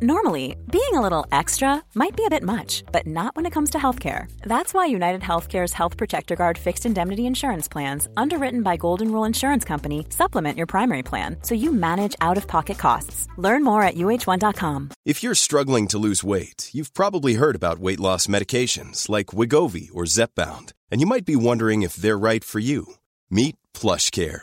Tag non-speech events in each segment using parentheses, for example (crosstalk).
Normally, being a little extra might be a bit much, but not when it comes to healthcare. That's why United Healthcare's Health Protector Guard fixed indemnity insurance plans, underwritten by Golden Rule Insurance Company, supplement your primary plan so you manage out of pocket costs. Learn more at uh1.com. If you're struggling to lose weight, you've probably heard about weight loss medications like Wigovi or Zepbound, and you might be wondering if they're right for you. Meet PlushCare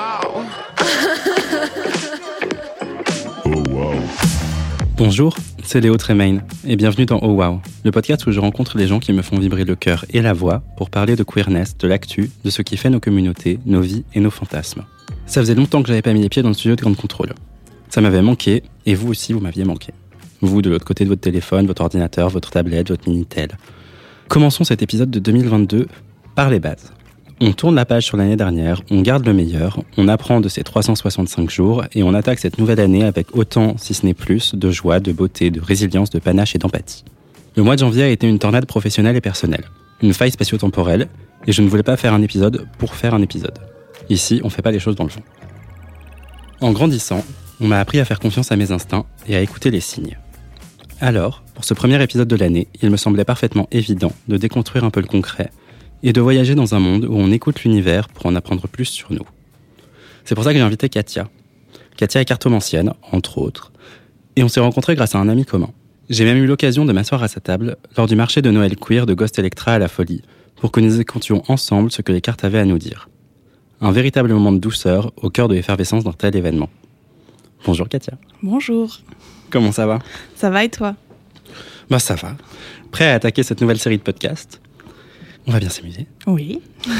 Bonjour, c'est Léo Tremaine et bienvenue dans Oh Wow, le podcast où je rencontre les gens qui me font vibrer le cœur et la voix pour parler de queerness, de l'actu, de ce qui fait nos communautés, nos vies et nos fantasmes. Ça faisait longtemps que j'avais pas mis les pieds dans le studio de Grande Contrôle. Ça m'avait manqué et vous aussi vous m'aviez manqué. Vous de l'autre côté de votre téléphone, votre ordinateur, votre tablette, votre Minitel. Commençons cet épisode de 2022 par les bases. On tourne la page sur l'année dernière, on garde le meilleur, on apprend de ces 365 jours et on attaque cette nouvelle année avec autant, si ce n'est plus, de joie, de beauté, de résilience, de panache et d'empathie. Le mois de janvier a été une tornade professionnelle et personnelle, une faille spatio-temporelle, et je ne voulais pas faire un épisode pour faire un épisode. Ici, on fait pas les choses dans le fond. En grandissant, on m'a appris à faire confiance à mes instincts et à écouter les signes. Alors, pour ce premier épisode de l'année, il me semblait parfaitement évident de déconstruire un peu le concret et de voyager dans un monde où on écoute l'univers pour en apprendre plus sur nous. C'est pour ça que j'ai invité Katia. Katia est cartomancienne, entre autres, et on s'est rencontrés grâce à un ami commun. J'ai même eu l'occasion de m'asseoir à sa table lors du marché de Noël queer de Ghost Electra à la Folie, pour que nous écoutions ensemble ce que les cartes avaient à nous dire. Un véritable moment de douceur au cœur de l'effervescence d'un tel événement. Bonjour Katia. Bonjour. Comment ça va? Ça va et toi? Bah ça va. Prêt à attaquer cette nouvelle série de podcasts? On va bien s'amuser. Oui. (laughs)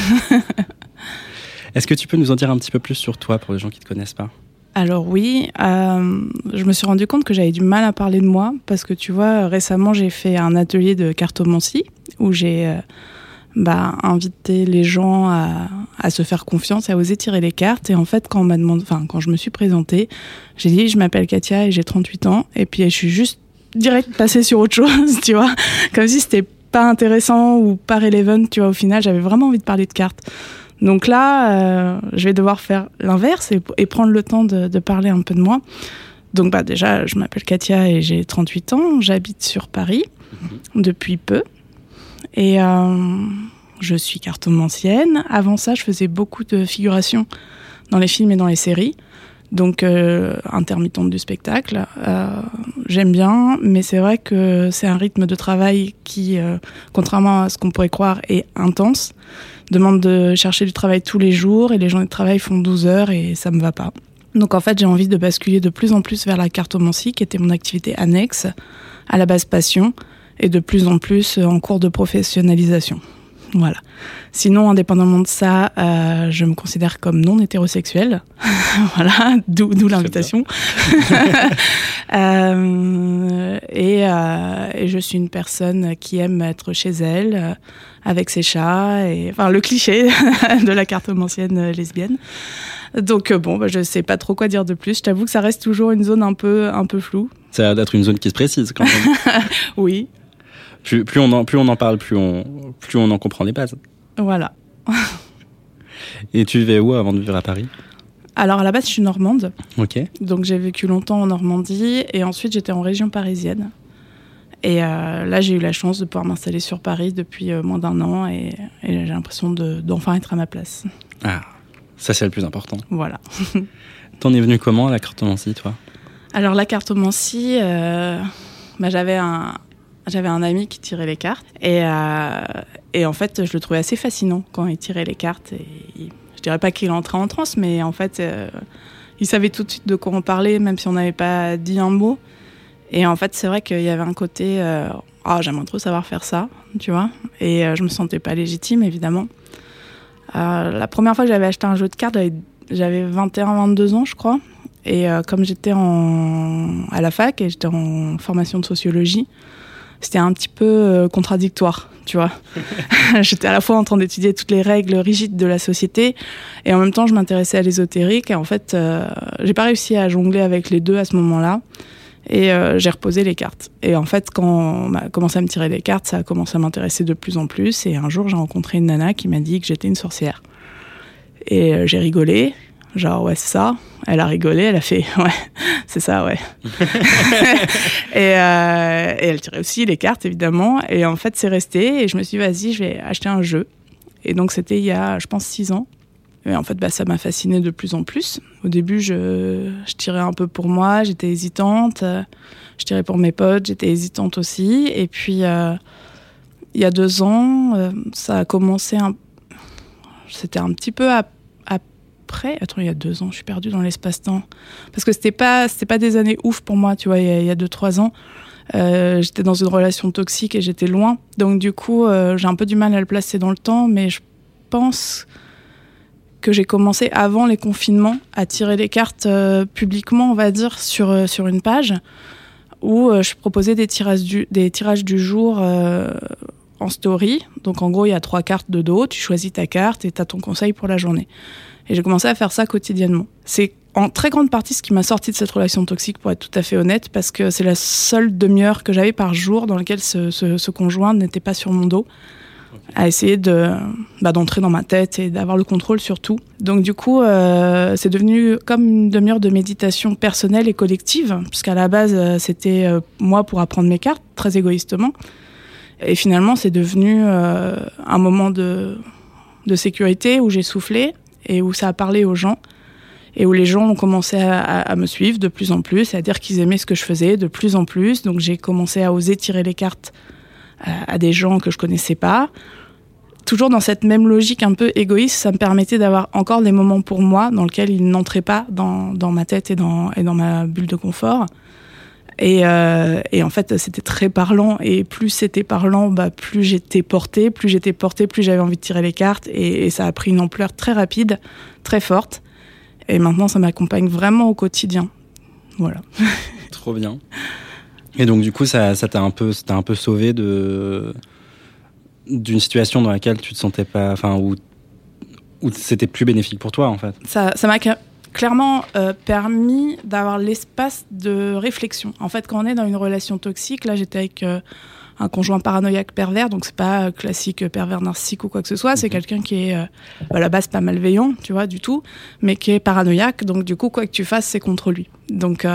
Est-ce que tu peux nous en dire un petit peu plus sur toi pour les gens qui ne te connaissent pas? Alors oui, euh, je me suis rendu compte que j'avais du mal à parler de moi parce que tu vois, récemment j'ai fait un atelier de cartomancie où j'ai euh, bah, invité les gens à, à se faire confiance et à oser tirer les cartes. Et en fait, quand on m'a demandé, enfin quand je me suis présentée, j'ai dit je m'appelle Katia et j'ai 38 ans. Et puis je suis juste direct passée sur autre (laughs) chose, tu vois, comme si c'était pas intéressant ou pas relevant, tu vois. Au final, j'avais vraiment envie de parler de cartes. Donc là, euh, je vais devoir faire l'inverse et, et prendre le temps de, de parler un peu de moi. Donc bah déjà, je m'appelle Katia et j'ai 38 ans. J'habite sur Paris depuis peu. Et euh, je suis cartomancienne. Avant ça, je faisais beaucoup de figuration dans les films et dans les séries. Donc euh, intermittente du spectacle. Euh, J'aime bien, mais c'est vrai que c'est un rythme de travail qui, euh, contrairement à ce qu'on pourrait croire, est intense. Demande de chercher du travail tous les jours et les journées de travail font 12 heures et ça me va pas. Donc en fait, j'ai envie de basculer de plus en plus vers la cartomancie, qui était mon activité annexe, à la base passion, et de plus en plus en cours de professionnalisation. Voilà. Sinon, indépendamment de ça, euh, je me considère comme non hétérosexuelle. (laughs) voilà, d'où l'invitation. (laughs) Euh, et, euh, et je suis une personne qui aime être chez elle, avec ses chats, et enfin le cliché (laughs) de la cartomancienne euh, lesbienne. Donc bon, bah, je sais pas trop quoi dire de plus. Je t'avoue que ça reste toujours une zone un peu un peu floue. Ça a l'air d'être une zone qui se précise quand même. Oui, plus, plus, on en, plus on en parle, plus on, plus on en comprend les bases. voilà. (laughs) Et tu vivais où avant de vivre à Paris? Alors à la base, je suis normande. Ok. Donc j'ai vécu longtemps en Normandie et ensuite j'étais en région parisienne. Et euh, là, j'ai eu la chance de pouvoir m'installer sur Paris depuis euh, moins d'un an et, et j'ai l'impression de- d'enfin être à ma place. Ah, ça c'est le plus important. Voilà. (laughs) T'en es venu comment à la cartomancie, toi? Alors la cartomancie, euh, bah, j'avais un j'avais un ami qui tirait les cartes et, euh, et en fait je le trouvais assez fascinant quand il tirait les cartes. Et il- je dirais pas qu'il entrait en transe, mais en fait euh, il savait tout de suite de quoi on parlait, même si on n'avait pas dit un mot. Et en fait c'est vrai qu'il y avait un côté euh, ah j'aimerais trop savoir faire ça, tu vois. Et euh, je me sentais pas légitime évidemment. La première fois que j'avais acheté un jeu de cartes, j'avais- j'avais 21-22 ans je crois. Et comme j'étais à la fac et j'étais en formation de sociologie, c'était un petit peu contradictoire tu vois. (laughs) J'étais à la fois en train d'étudier toutes les règles rigides de la société et en même temps je m'intéressais à l'ésotérique et en fait euh, j'ai pas réussi à jongler avec les deux à ce moment-là et euh, j'ai reposé les cartes. Et en fait quand on a commencé à me tirer les cartes, ça a commencé à m'intéresser de plus en plus et un jour j'ai rencontré une nana qui m'a dit que j'étais une sorcière. Et euh, j'ai rigolé Genre, ouais, c'est ça. Elle a rigolé, elle a fait, (laughs) ouais, c'est ça, ouais. (laughs) Euh, et, elle tirait aussi les cartes, évidemment. Et en fait, c'est resté. Et je me suis dit, vas-y, je vais acheter un jeu. Et donc, c'était il y a, je pense, six ans. Et en fait, bah, ça m'a fasciné de plus en plus. Au début, je, je tirais un peu pour moi, j'étais hésitante. Je tirais pour mes potes, j'étais hésitante aussi. Et puis, euh, il y a deux ans, euh, ça a commencé un. C'était un petit peu à Attends, il y a deux ans, je suis perdue dans l'espace-temps. Parce que c'était pas, c'était pas des années ouf pour moi, tu vois, il y a, deux, trois ans. Euh, j'étais dans une relation toxique et j'étais loin. Donc, du coup, euh, j'ai un peu du mal à le placer dans le temps, mais je pense que j'ai commencé avant les confinements à tirer les cartes euh, publiquement, on va dire, sur, sur une page où je proposais des tirages du, des tirages du jour en story. Donc, en gros, il y a trois cartes de dos, tu choisis ta carte et tu as ton conseil pour la journée. Et j'ai commencé à faire ça quotidiennement. C'est en très grande partie ce qui m'a sorti de cette relation toxique, pour être tout à fait honnête, parce que c'est la seule demi-heure que j'avais par jour dans laquelle ce, conjoint n'était pas sur mon dos, à essayer de bah, d'entrer dans ma tête et d'avoir le contrôle sur tout. Donc du coup, euh, c'est devenu comme une demi-heure de méditation personnelle et collective, puisqu'à la base, euh, c'était euh, moi pour apprendre mes cartes, très égoïstement. Et finalement, c'est devenu un moment de, de sécurité où j'ai soufflé, et où ça a parlé aux gens et où les gens ont commencé à, me suivre de plus en plus, à dire qu'ils aimaient ce que je faisais de plus en plus. Donc j'ai commencé à oser tirer les cartes à, des gens que je connaissais pas. Toujours dans cette même logique un peu égoïste, ça me permettait d'avoir encore des moments pour moi dans lesquels ils n'entraient pas dans, ma tête et dans ma bulle de confort. Et, euh, et, en fait, c'était très parlant. Et plus c'était parlant, bah, plus j'étais portée. Plus j'étais portée, plus j'avais envie de tirer les cartes. Et, ça a pris une ampleur très rapide, très forte. Et maintenant, ça m'accompagne vraiment au quotidien. Voilà. (laughs) Trop bien. Et donc, du coup, ça, ça t'a un peu, un peu sauvé de d'une situation dans laquelle tu te sentais pas, enfin, où, où c'était plus bénéfique pour toi, en fait. Ça, ça m'a clairement euh, permis d'avoir l'espace de réflexion. En fait, quand on est dans une relation toxique, là j'étais avec euh, un conjoint paranoïaque pervers, donc c'est pas classique pervers narcissique ou quoi que ce soit, c'est mhm. quelqu'un qui est euh, à la base pas malveillant, tu vois, du tout, mais qui est paranoïaque, donc du coup quoi que tu fasses, c'est contre lui. Donc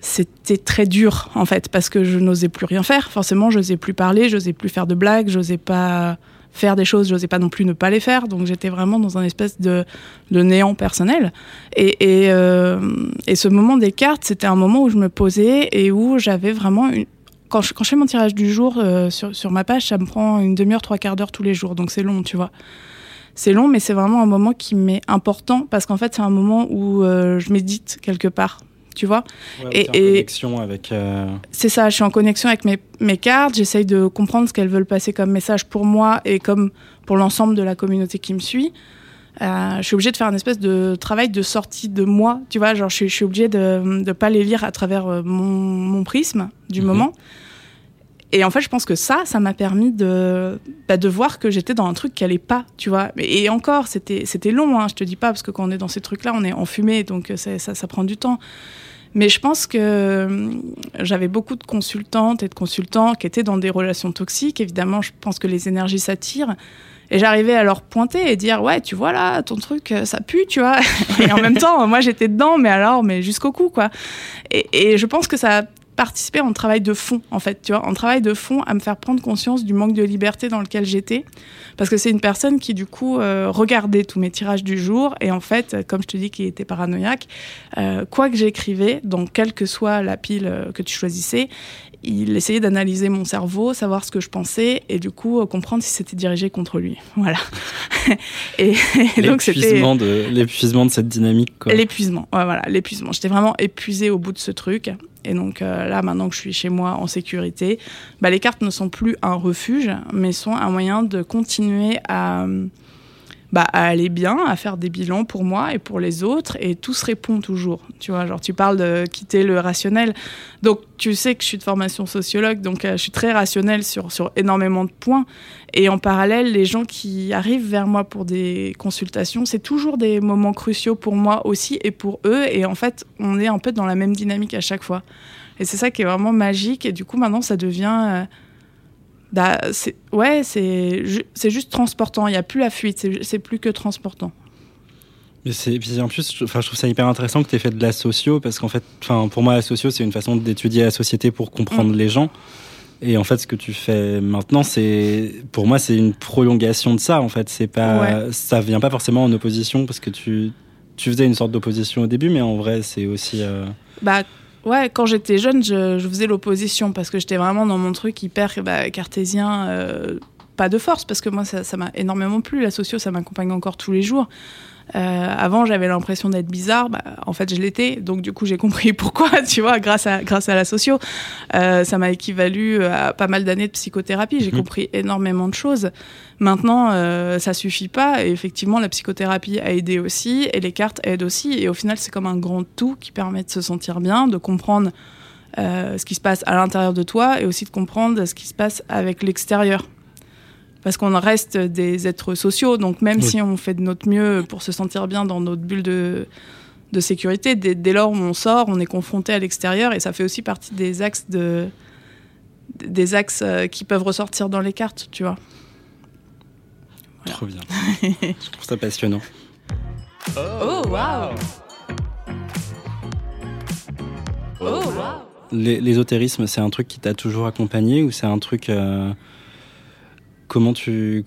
c'était très dur en fait parce que je n'osais plus rien faire. Forcément, je n'osais plus parler, je n'osais plus faire de blagues, je n'osais pas faire des choses, j'osais pas non plus ne pas les faire. Donc j'étais vraiment dans un espèce de, néant personnel. Euh, et, ce moment des cartes, c'était un moment où je me posais et où j'avais vraiment une... Quand je, fais mon tirage du jour euh, sur, sur ma page, ça me prend une demi-heure, trois quarts d'heure tous les jours. Donc c'est long, tu vois c'est long, mais c'est vraiment un moment qui m'est important parce qu'en fait, c'est un moment où euh, je médite quelque part tu vois. et, en connexion avec. Euh, c'est ça, je suis en connexion avec mes, mes cartes, j'essaye de comprendre ce qu'elles veulent passer comme message pour moi et comme pour l'ensemble de la communauté qui me suit. Euh, je suis obligée de faire une espèce de travail de sortie de moi, tu vois, genre je, suis obligée de ne pas les lire à travers euh, mon, mon prisme du mhm. moment. Et en fait, je pense que ça, ça m'a permis de, bah, de voir que j'étais dans un truc qui allait pas, tu vois. Et encore, c'était, c'était long, hein, je te dis pas, parce que quand on est dans ces trucs-là, on est enfumé, donc ça, ça prend du temps. Mais je pense que euh, j'avais beaucoup de consultantes et de consultants qui étaient dans des relations toxiques. Évidemment, je pense que les énergies s'attirent. Et j'arrivais à leur pointer et dire ouais tu vois là ton truc euh, ça pue tu vois (laughs) et en même temps moi j'étais dedans mais alors mais jusqu'au cou quoi et, et, je pense que ça a participé en travail de fond en fait tu vois en travail de fond à me faire prendre conscience du manque de liberté dans lequel j'étais parce que c'est une personne qui, du coup, euh, regardait tous mes tirages du jour. Et en fait, comme je te dis qu'il était paranoïaque, euh, quoi que j'écrivais, donc quelle que soit la pile euh, que tu choisissais, il essayait d'analyser mon cerveau, savoir ce que je pensais et du coup comprendre si c'était dirigé contre lui. (laughs) Voilà. (laughs) et, (laughs) donc c'était l'épuisement de l'épuisement de cette dynamique. L'épuisement, ouais, voilà, l'épuisement. J'étais vraiment épuisée au bout de ce truc. Et donc euh, là, maintenant que je suis chez moi en sécurité, bah, les cartes ne sont plus un refuge, mais sont un moyen de continuer à bah, à aller bien, à faire des bilans pour moi et pour les autres, et tout se répond toujours. Tu vois, genre tu parles de quitter le rationnel, donc tu sais que je suis de formation sociologue, donc euh, je suis très rationnelle sur, sur énormément de points. Et en parallèle, les gens qui arrivent vers moi pour des consultations, c'est toujours des moments cruciaux pour moi aussi et pour eux. Et en fait, on est un dans la même dynamique à chaque fois. Et c'est ça qui est vraiment magique. Et du coup, maintenant, ça devient... Euh, bah, c'est ouais, c'est c'est juste transportant. Il n'y a plus la fuite. C'est plus que transportant. Mais c'est en plus, je, je trouve ça hyper intéressant que tu aies fait de la socio parce qu'en fait, pour moi la socio c'est une façon d'étudier la société pour comprendre mm. les gens. Et en fait, ce que tu fais maintenant, c'est pour moi c'est une prolongation de ça. En fait, c'est pas ça vient pas forcément en opposition parce que tu tu faisais une sorte d'opposition au début, mais en vrai c'est aussi. Euh, bah Ouais, quand j'étais jeune, je, faisais l'opposition parce que j'étais vraiment dans mon truc hyper bah, cartésien, euh, pas de force, parce que moi, ça m'a énormément plu. La socio, ça m'accompagne encore tous les jours. Euh, avant, j'avais l'impression d'être bizarre. Bah, en fait, je l'étais. Donc, du coup, j'ai compris (laughs) pourquoi, (laughs) tu vois, grâce à, grâce à la socio. Euh, ça m'a équivalu à pas mal d'années de psychothérapie. J'ai mhm. compris énormément de choses. Maintenant, euh, ça suffit pas. Et effectivement, la psychothérapie a aidé aussi. Et les cartes aident aussi. Et au final, c'est comme un grand tout qui permet de se sentir bien, de comprendre ce qui se passe à l'intérieur de toi et aussi de comprendre ce qui se passe avec l'extérieur parce qu'on reste des êtres sociaux. Donc même si on fait de notre mieux pour se sentir bien dans notre bulle de, de sécurité, dès, lors où on sort, on est confronté à l'extérieur et ça fait aussi partie des axes de des axes euh, qui peuvent ressortir dans les cartes, tu vois. Trop bien. (laughs) Je trouve ça passionnant. Oh, waouh Oh, wow. L'ésotérisme, c'est un truc qui t'a toujours accompagné ou c'est un truc euh, comment tu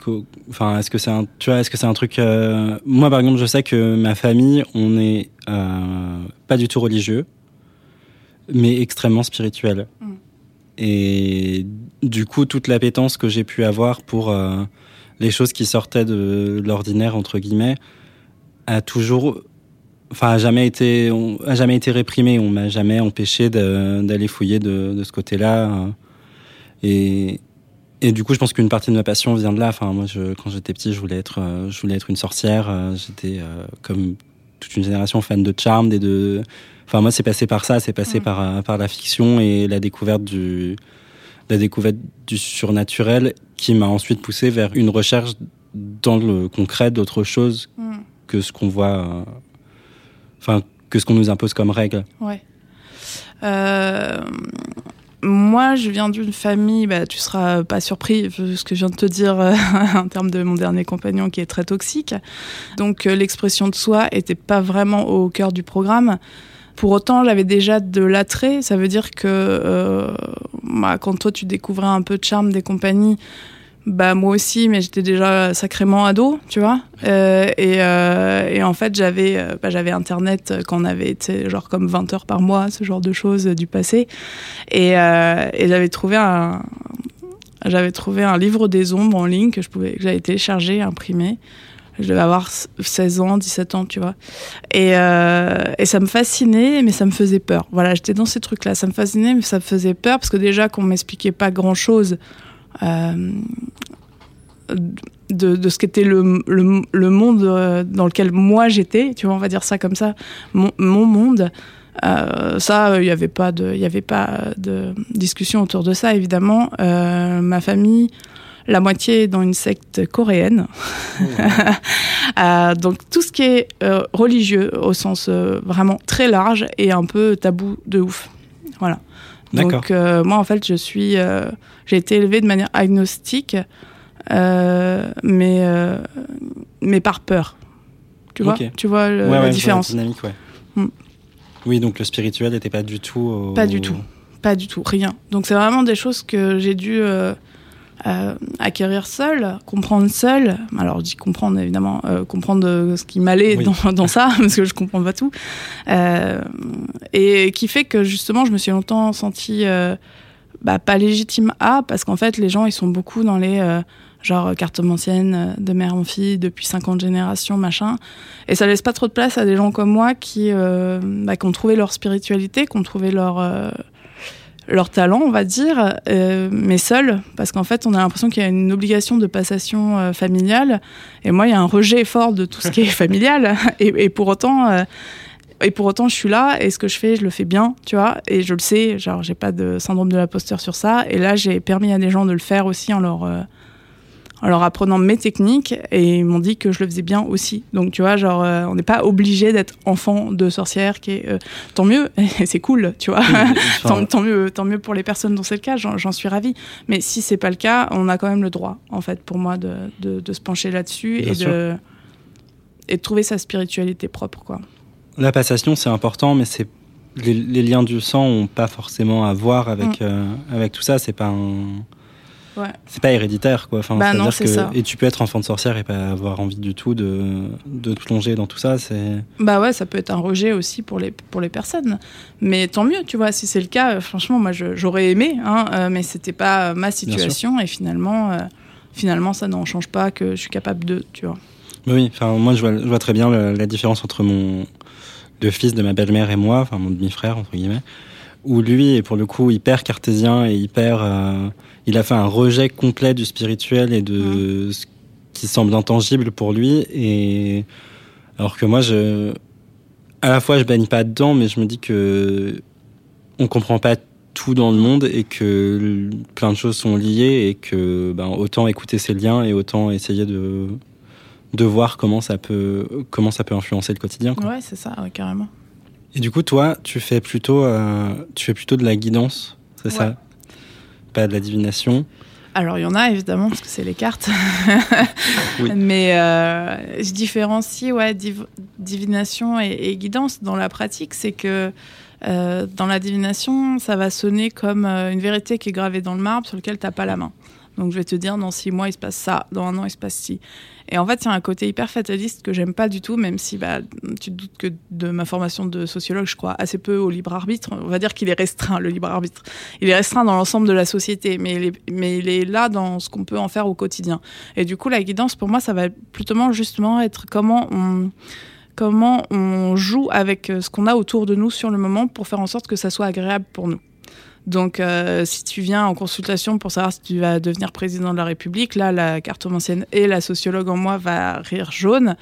enfin est-ce que c'est un tu vois est-ce que c'est un truc euh, moi par exemple je sais que ma famille on est euh, pas du tout religieux mais extrêmement spirituel. Mm. et du coup toute l'appétence que j'ai pu avoir pour euh, les choses qui sortaient de l'ordinaire entre guillemets a toujours enfin a jamais été a jamais été réprimée on m'a jamais empêché d'aller fouiller de, de, ce côté-là et et du coup, je pense qu'une partie de ma passion vient de là. Enfin, moi, je, quand j'étais petit, je voulais être, euh, je voulais être une sorcière. Euh, j'étais euh, comme toute une génération fan de charme, et de. Enfin, moi, c'est passé par ça. C'est passé mm. par par la fiction et la découverte du la découverte du surnaturel qui m'a ensuite poussé vers une recherche dans le concret d'autre chose mm. que ce qu'on voit. Enfin, que ce qu'on nous impose comme règle. Ouais. Euh, moi, je viens d'une famille, bah, tu seras pas surpris ce que je viens de te dire euh, (laughs) en termes de mon dernier compagnon qui est très toxique. Donc euh, l'expression de soi était pas vraiment au cœur du programme. Pour autant, j'avais déjà de l'attrait. Ça veut dire que euh, bah, quand toi tu découvrais un peu de charme des compagnies, bah moi aussi, mais j'étais déjà sacrément ado, tu vois. Euh, et, euh, et, en fait, j'avais euh, bah, j'avais Internet quand on avait genre comme 20 heures par mois, ce genre de choses du passé. Et, j'avais trouvé un j'avais trouvé un livre des ombres en ligne que je pouvais j'avais téléchargé, imprimé. Je devais avoir 16 ans, 17 ans, tu vois. Et, et ça me fascinait, mais ça me faisait peur. Voilà, j'étais dans ces trucs-là. Ça me fascinait, mais ça me faisait peur parce que déjà qu'on m'expliquait pas grand-chose de, de, ce qu'était le, le, monde euh, dans lequel moi j'étais, tu vois, on va dire ça comme ça, mon, mon monde. Euh, ça, il n'y avait pas de, il avait pas de discussion autour de ça, évidemment. Euh, ma famille, la moitié dans une secte coréenne. (laughs) euh, donc tout ce qui est euh, religieux au sens vraiment très large et un peu tabou de ouf. Voilà. Donc euh, moi en fait je suis, euh, j'ai été élevée de manière agnostique, euh, mais mais par peur. Tu vois, tu vois la différence. dynamique, ouais. Mm. Oui, donc le spirituel n'était pas du tout. Pas du tout, pas du tout, rien. Donc c'est vraiment des choses que j'ai dû euh, acquérir seul, comprendre seul. Alors je dis comprendre évidemment, euh, comprendre euh, ce qui m'allait dans, dans, ça, (laughs) parce que je comprends pas tout. Euh, et qui fait que justement je me suis longtemps sentie bah, pas légitime à, parce qu'en fait les gens ils sont beaucoup dans les genre cartomancienne de mère en fille depuis 50 générations, machin. Et ça laisse pas trop de place à des gens comme moi qui, bah, qui ont trouvé leur spiritualité, qui ont trouvé leur leur talent, on va dire, euh, mais seul, parce qu'en fait, on a l'impression qu'il y a une obligation de passation euh, familiale, et moi, il y a un rejet fort de tout ce qui est (laughs) familial, et, pour autant, euh, et pour autant, je suis là, et ce que je fais, je le fais bien, tu vois, et je le sais, genre, j'ai pas de syndrome de l'imposteur sur ça, et là, j'ai permis à des gens de le faire aussi en leur en leur apprenant mes techniques et ils m'ont dit que je le faisais bien aussi. Donc tu vois, genre euh, on n'est pas obligé d'être enfant de sorcière, qui est euh, tant mieux, (laughs) c'est cool, tu vois. (laughs) tant, mieux, tant mieux pour les personnes dont c'est le cas, j'en suis ravie. Mais si c'est pas le cas, on a quand même le droit, en fait, pour moi, de, de, se pencher là-dessus et de, et de trouver sa spiritualité propre, quoi. La passation, c'est important, mais c'est les, liens du sang n'ont pas forcément à voir avec, mm. euh, avec tout ça. C'est pas un c'est pas héréditaire, quoi. Enfin, bah non, que, ça. Et tu peux être enfant de sorcière et pas avoir envie du tout de, de plonger dans tout ça. C'est. Bah ouais, ça peut être un rejet aussi pour les, pour les personnes. Mais tant mieux, tu vois, si c'est le cas, euh, franchement, moi j'aurais aimé, hein, euh, mais c'était pas ma situation. Et finalement, euh, finalement, ça n'en change pas que je suis capable de, tu vois. Oui, enfin, moi je vois, je vois très bien la, différence entre mon. le fils de ma belle-mère et moi, enfin mon demi-frère, entre guillemets où lui est pour le coup hyper cartésien et hyper. Euh, il a fait un rejet complet du spirituel et de ce qui semble intangible pour lui. Et alors que moi, je, à la fois, je baigne pas dedans, mais je me dis que on comprend pas tout dans le monde et que plein de choses sont liées et que ben, autant écouter ces liens et autant essayer de de voir comment ça peut comment ça peut influencer le quotidien. Quoi. Ouais, c'est ça, carrément. Et du coup, toi, tu fais plutôt, euh, tu fais plutôt de la guidance, c'est ça? Pas de la divination? Alors, il y en a évidemment, parce que c'est les cartes. (laughs) Mais euh, je différencie ouais, divination et, guidance dans la pratique. C'est que euh, dans la divination, ça va sonner comme une vérité qui est gravée dans le marbre sur lequel tu n'as pas la main. Donc je vais te dire, dans six mois, il se passe ça, dans un an, il se passe ci. Et en fait, il y a un côté hyper fataliste que j'aime pas du tout, même si bah, tu te doutes que de ma formation de sociologue, je crois assez peu au libre arbitre. On va dire qu'il est restreint, le libre arbitre. Il est restreint dans l'ensemble de la société, mais il, est, mais il est là dans ce qu'on peut en faire au quotidien. Et du coup, la guidance, pour moi, ça va plutôt justement être comment on comment on joue avec ce qu'on a autour de nous sur le moment pour faire en sorte que ça soit agréable pour nous. Donc, euh, si tu viens en consultation pour savoir si tu vas devenir président de la République, là, la cartomancienne et la sociologue en moi va rire jaune.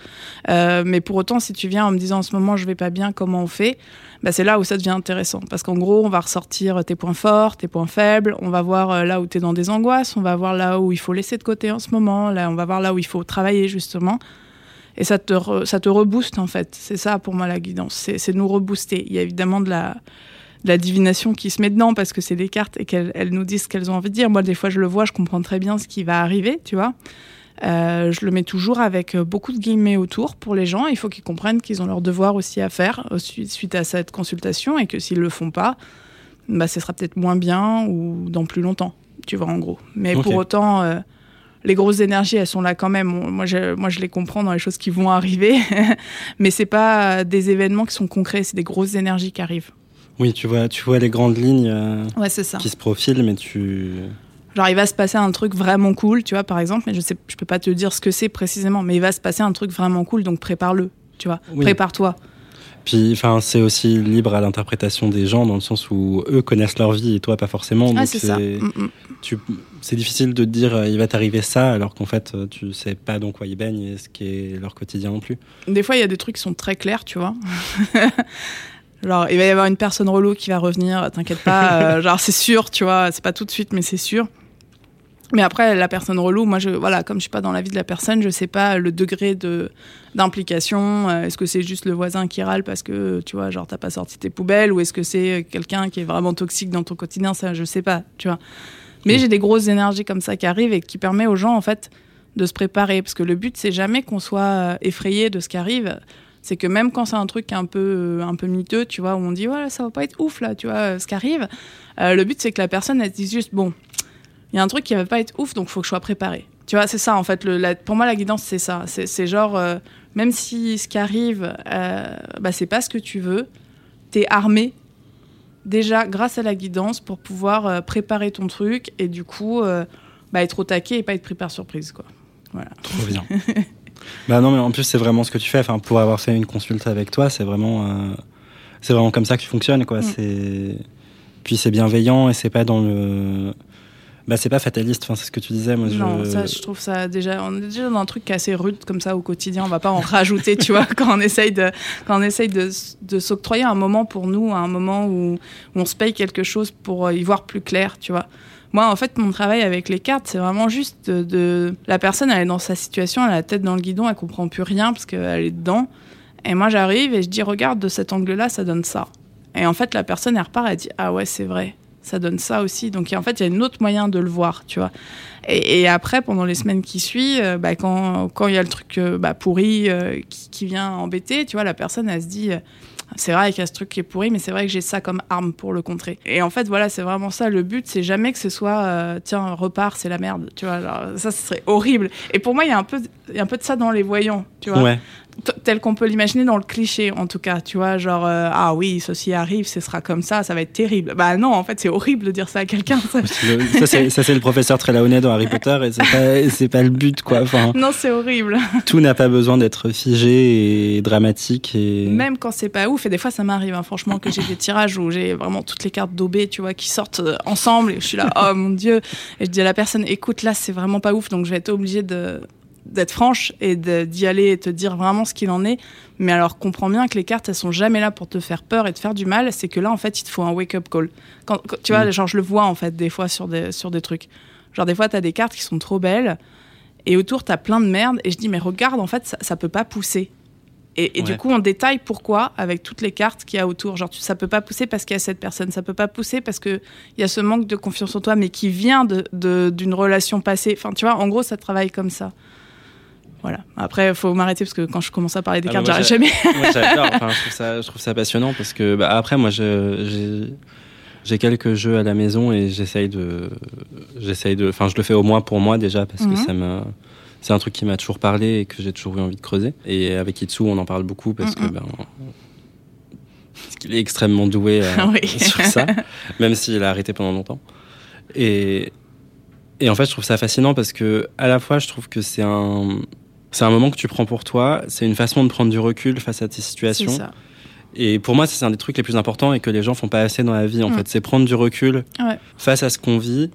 Euh, mais pour autant, si tu viens en me disant en ce moment je vais pas bien, comment on fait? Bah, c'est là où ça devient intéressant. Parce qu'en gros, on va ressortir tes points forts, tes points faibles, on va voir euh, là où tu es dans des angoisses, on va voir là où il faut laisser de côté en ce moment, là, on va voir là où il faut travailler justement. Et ça te, ça te rebooste en fait. C'est ça pour moi la guidance, c'est nous rebooster. Il y a évidemment de la la divination qui se met dedans parce que c'est des cartes et qu'elles nous disent ce qu'elles ont envie de dire. Moi, des fois, je le vois, je comprends très bien ce qui va arriver, tu vois. Euh, je le mets toujours avec beaucoup de guillemets autour pour les gens. Il faut qu'ils comprennent qu'ils ont leur devoir aussi à faire suite à cette consultation et que s'ils le font pas, bah, ce sera peut-être moins bien ou dans plus longtemps, tu vois, en gros. Mais pour autant, euh, les grosses énergies, elles sont là quand même. Moi je, moi, je les comprends dans les choses qui vont (laughs) arriver, mais c'est pas des événements qui sont concrets, c'est des grosses énergies qui arrivent. Oui, tu vois, tu vois les grandes lignes euh, ça. qui se profilent, mais tu. Genre, il va se passer un truc vraiment cool, tu vois, par exemple, mais je sais, je peux pas te dire ce que c'est précisément, mais il va se passer un truc vraiment cool, donc prépare-le, tu vois, prépare-toi. Puis, enfin, c'est aussi libre à l'interprétation des gens dans le sens où eux connaissent leur vie et toi pas forcément. Ah, c'est ça. Mm, mm. C'est difficile de te dire euh, il va t'arriver ça alors qu'en fait euh, tu sais pas dans quoi ils baignent et ce qui est leur quotidien non plus. Des fois, il y a des trucs qui sont très clairs, tu vois. (laughs) Genre, il va y avoir une personne relou qui va revenir, t'inquiète pas. (laughs) Euh, genre, c'est sûr, tu vois, c'est pas tout de suite, mais c'est sûr. Mais après, la personne relou, moi, je, voilà, comme je suis pas dans la vie de la personne, je sais pas le degré de d'implication. Euh, est-ce que c'est juste le voisin qui râle parce que, tu vois, genre, t'as pas sorti tes poubelles, ou est-ce que c'est quelqu'un qui est vraiment toxique dans ton quotidien Ça, je sais pas, tu vois. Mais j'ai des grosses énergies comme ça qui arrivent et qui permet aux gens, en fait, de se préparer. Parce que le but, c'est jamais qu'on soit euh, effrayé de ce qui arrive c'est que même quand c'est un truc un peu un peu miteux, tu vois, où on dit voilà ça va pas être ouf là, tu vois, ce qui arrive, euh, le but c'est que la personne elle se dise juste bon, il y a un truc qui va pas être ouf, donc faut que je sois préparé. Tu vois, c'est ça en fait. Le, pour moi la guidance c'est ça, c'est genre euh, même si ce qui arrive, euh, bah, c'est pas ce que tu veux, t'es armé déjà grâce à la guidance pour pouvoir préparer ton truc et du coup bah, être au taquet et pas être pris par surprise quoi. Voilà. Trop bien. (laughs) Bah non, mais en plus, c'est vraiment ce que tu fais. Enfin, pour avoir fait une consulte avec toi, c'est vraiment, euh, c'est vraiment comme ça que tu fonctionnes, quoi. Mm. C'est puis c'est bienveillant et c'est pas dans le bah, c'est pas fataliste, enfin, c'est ce que tu disais. Moi, non, ça, je trouve ça déjà. On est déjà dans un truc qui est assez rude comme ça au quotidien. On va pas en (laughs) rajouter, tu vois, quand on essaye de, quand on essaye de, de s'octroyer un moment pour nous, un moment où, où, on se paye quelque chose pour y voir plus clair, tu vois. Moi, en fait, mon travail avec les cartes, c'est vraiment juste de, La personne, elle est dans sa situation, elle a la tête dans le guidon, elle comprend plus rien parce qu'elle est dedans. Et moi, j'arrive et je dis, regarde, de cet angle-là, ça donne ça. Et en fait, la personne, elle repart, elle dit, ah ouais, c'est vrai ça donne ça aussi. Donc en fait, il y a un autre moyen de le voir, tu vois. Et, après, pendant les semaines qui suivent, euh, bah, quand il y a le truc euh, bah, pourri euh, qui, vient embêter, tu vois, la personne, elle se dit, c'est vrai qu'il y a ce truc qui est pourri, mais c'est vrai que j'ai ça comme arme pour le contrer. Et en fait, voilà, c'est vraiment ça. Le but, c'est jamais que ce soit, tiens, repart, c'est la merde, tu vois. ça, ce serait horrible. Et pour moi, il y a un peu, y a un peu de ça dans les voyants, tu vois. Ouais tel qu'on peut l'imaginer dans le cliché en tout cas tu vois genre euh, ah oui ceci arrive ce sera comme ça ça va être terrible. Bah non en fait c'est horrible de dire ça à quelqu'un ça, ça c'est le professeur Trelawney dans Harry Potter et c'est pas, pas le but quoi. Enfin, non c'est horrible. tout n'a pas besoin d'être figé et dramatique et même quand c'est pas ouf et des fois ça m'arrive hein, franchement que j'ai des tirages où j'ai vraiment toutes les cartes d'OB tu vois qui sortent euh, ensemble et je suis là oh mon dieu. Et je dis à la personne écoute là c'est vraiment pas ouf donc je vais être obligée de d'être franche et d'y aller et te dire vraiment ce qu'il en est. Mais alors, comprends bien que les cartes, elles sont jamais là pour te faire peur et te faire du mal. C'est que là, en fait, il te faut un wake-up call. Quand, tu vois, mm. genre, je le vois, en fait, des fois sur des, sur des trucs. Genre, des fois, tu as des cartes qui sont trop belles et autour, tu as plein de merde. Et je dis, mais regarde, en fait, ça, ça peut pas pousser. Et, du coup, on détaille pourquoi avec toutes les cartes qu'il y a autour. Genre, ça peut pas pousser parce qu'il y a cette personne, ça peut pas pousser parce qu'il y a ce manque de confiance en toi, mais qui vient d'une de, relation passée. Enfin, tu vois, en gros, ça travaille comme ça. Voilà. Après, il faut m'arrêter parce que quand je commence à parler des ah, cartes, j'arrive jamais. moi, (laughs) j'adore. Enfin, je, trouve ça, je trouve ça passionnant parce que, bah, après, moi, j'ai quelques jeux à la maison et j'essaye de. J'essaye de. Enfin, je le fais au moins pour moi déjà parce que mhm. ça me. C'est un truc qui m'a toujours parlé et que j'ai toujours eu envie de creuser. Et avec Itsu, on en parle beaucoup parce que. Mhm. Ben, parce qu'il est extrêmement doué euh, (laughs) (laughs) sur ça, même s'il a arrêté pendant longtemps. Et, et en fait, je trouve ça fascinant parce que, à la fois, je trouve que c'est un, c'est un moment que tu prends pour toi, c'est une façon de prendre du recul face à tes situations. Ça. Et pour moi, c'est un des trucs les plus importants et que les gens font pas assez dans la vie, en mm. fait. C'est prendre du recul face à ce qu'on vit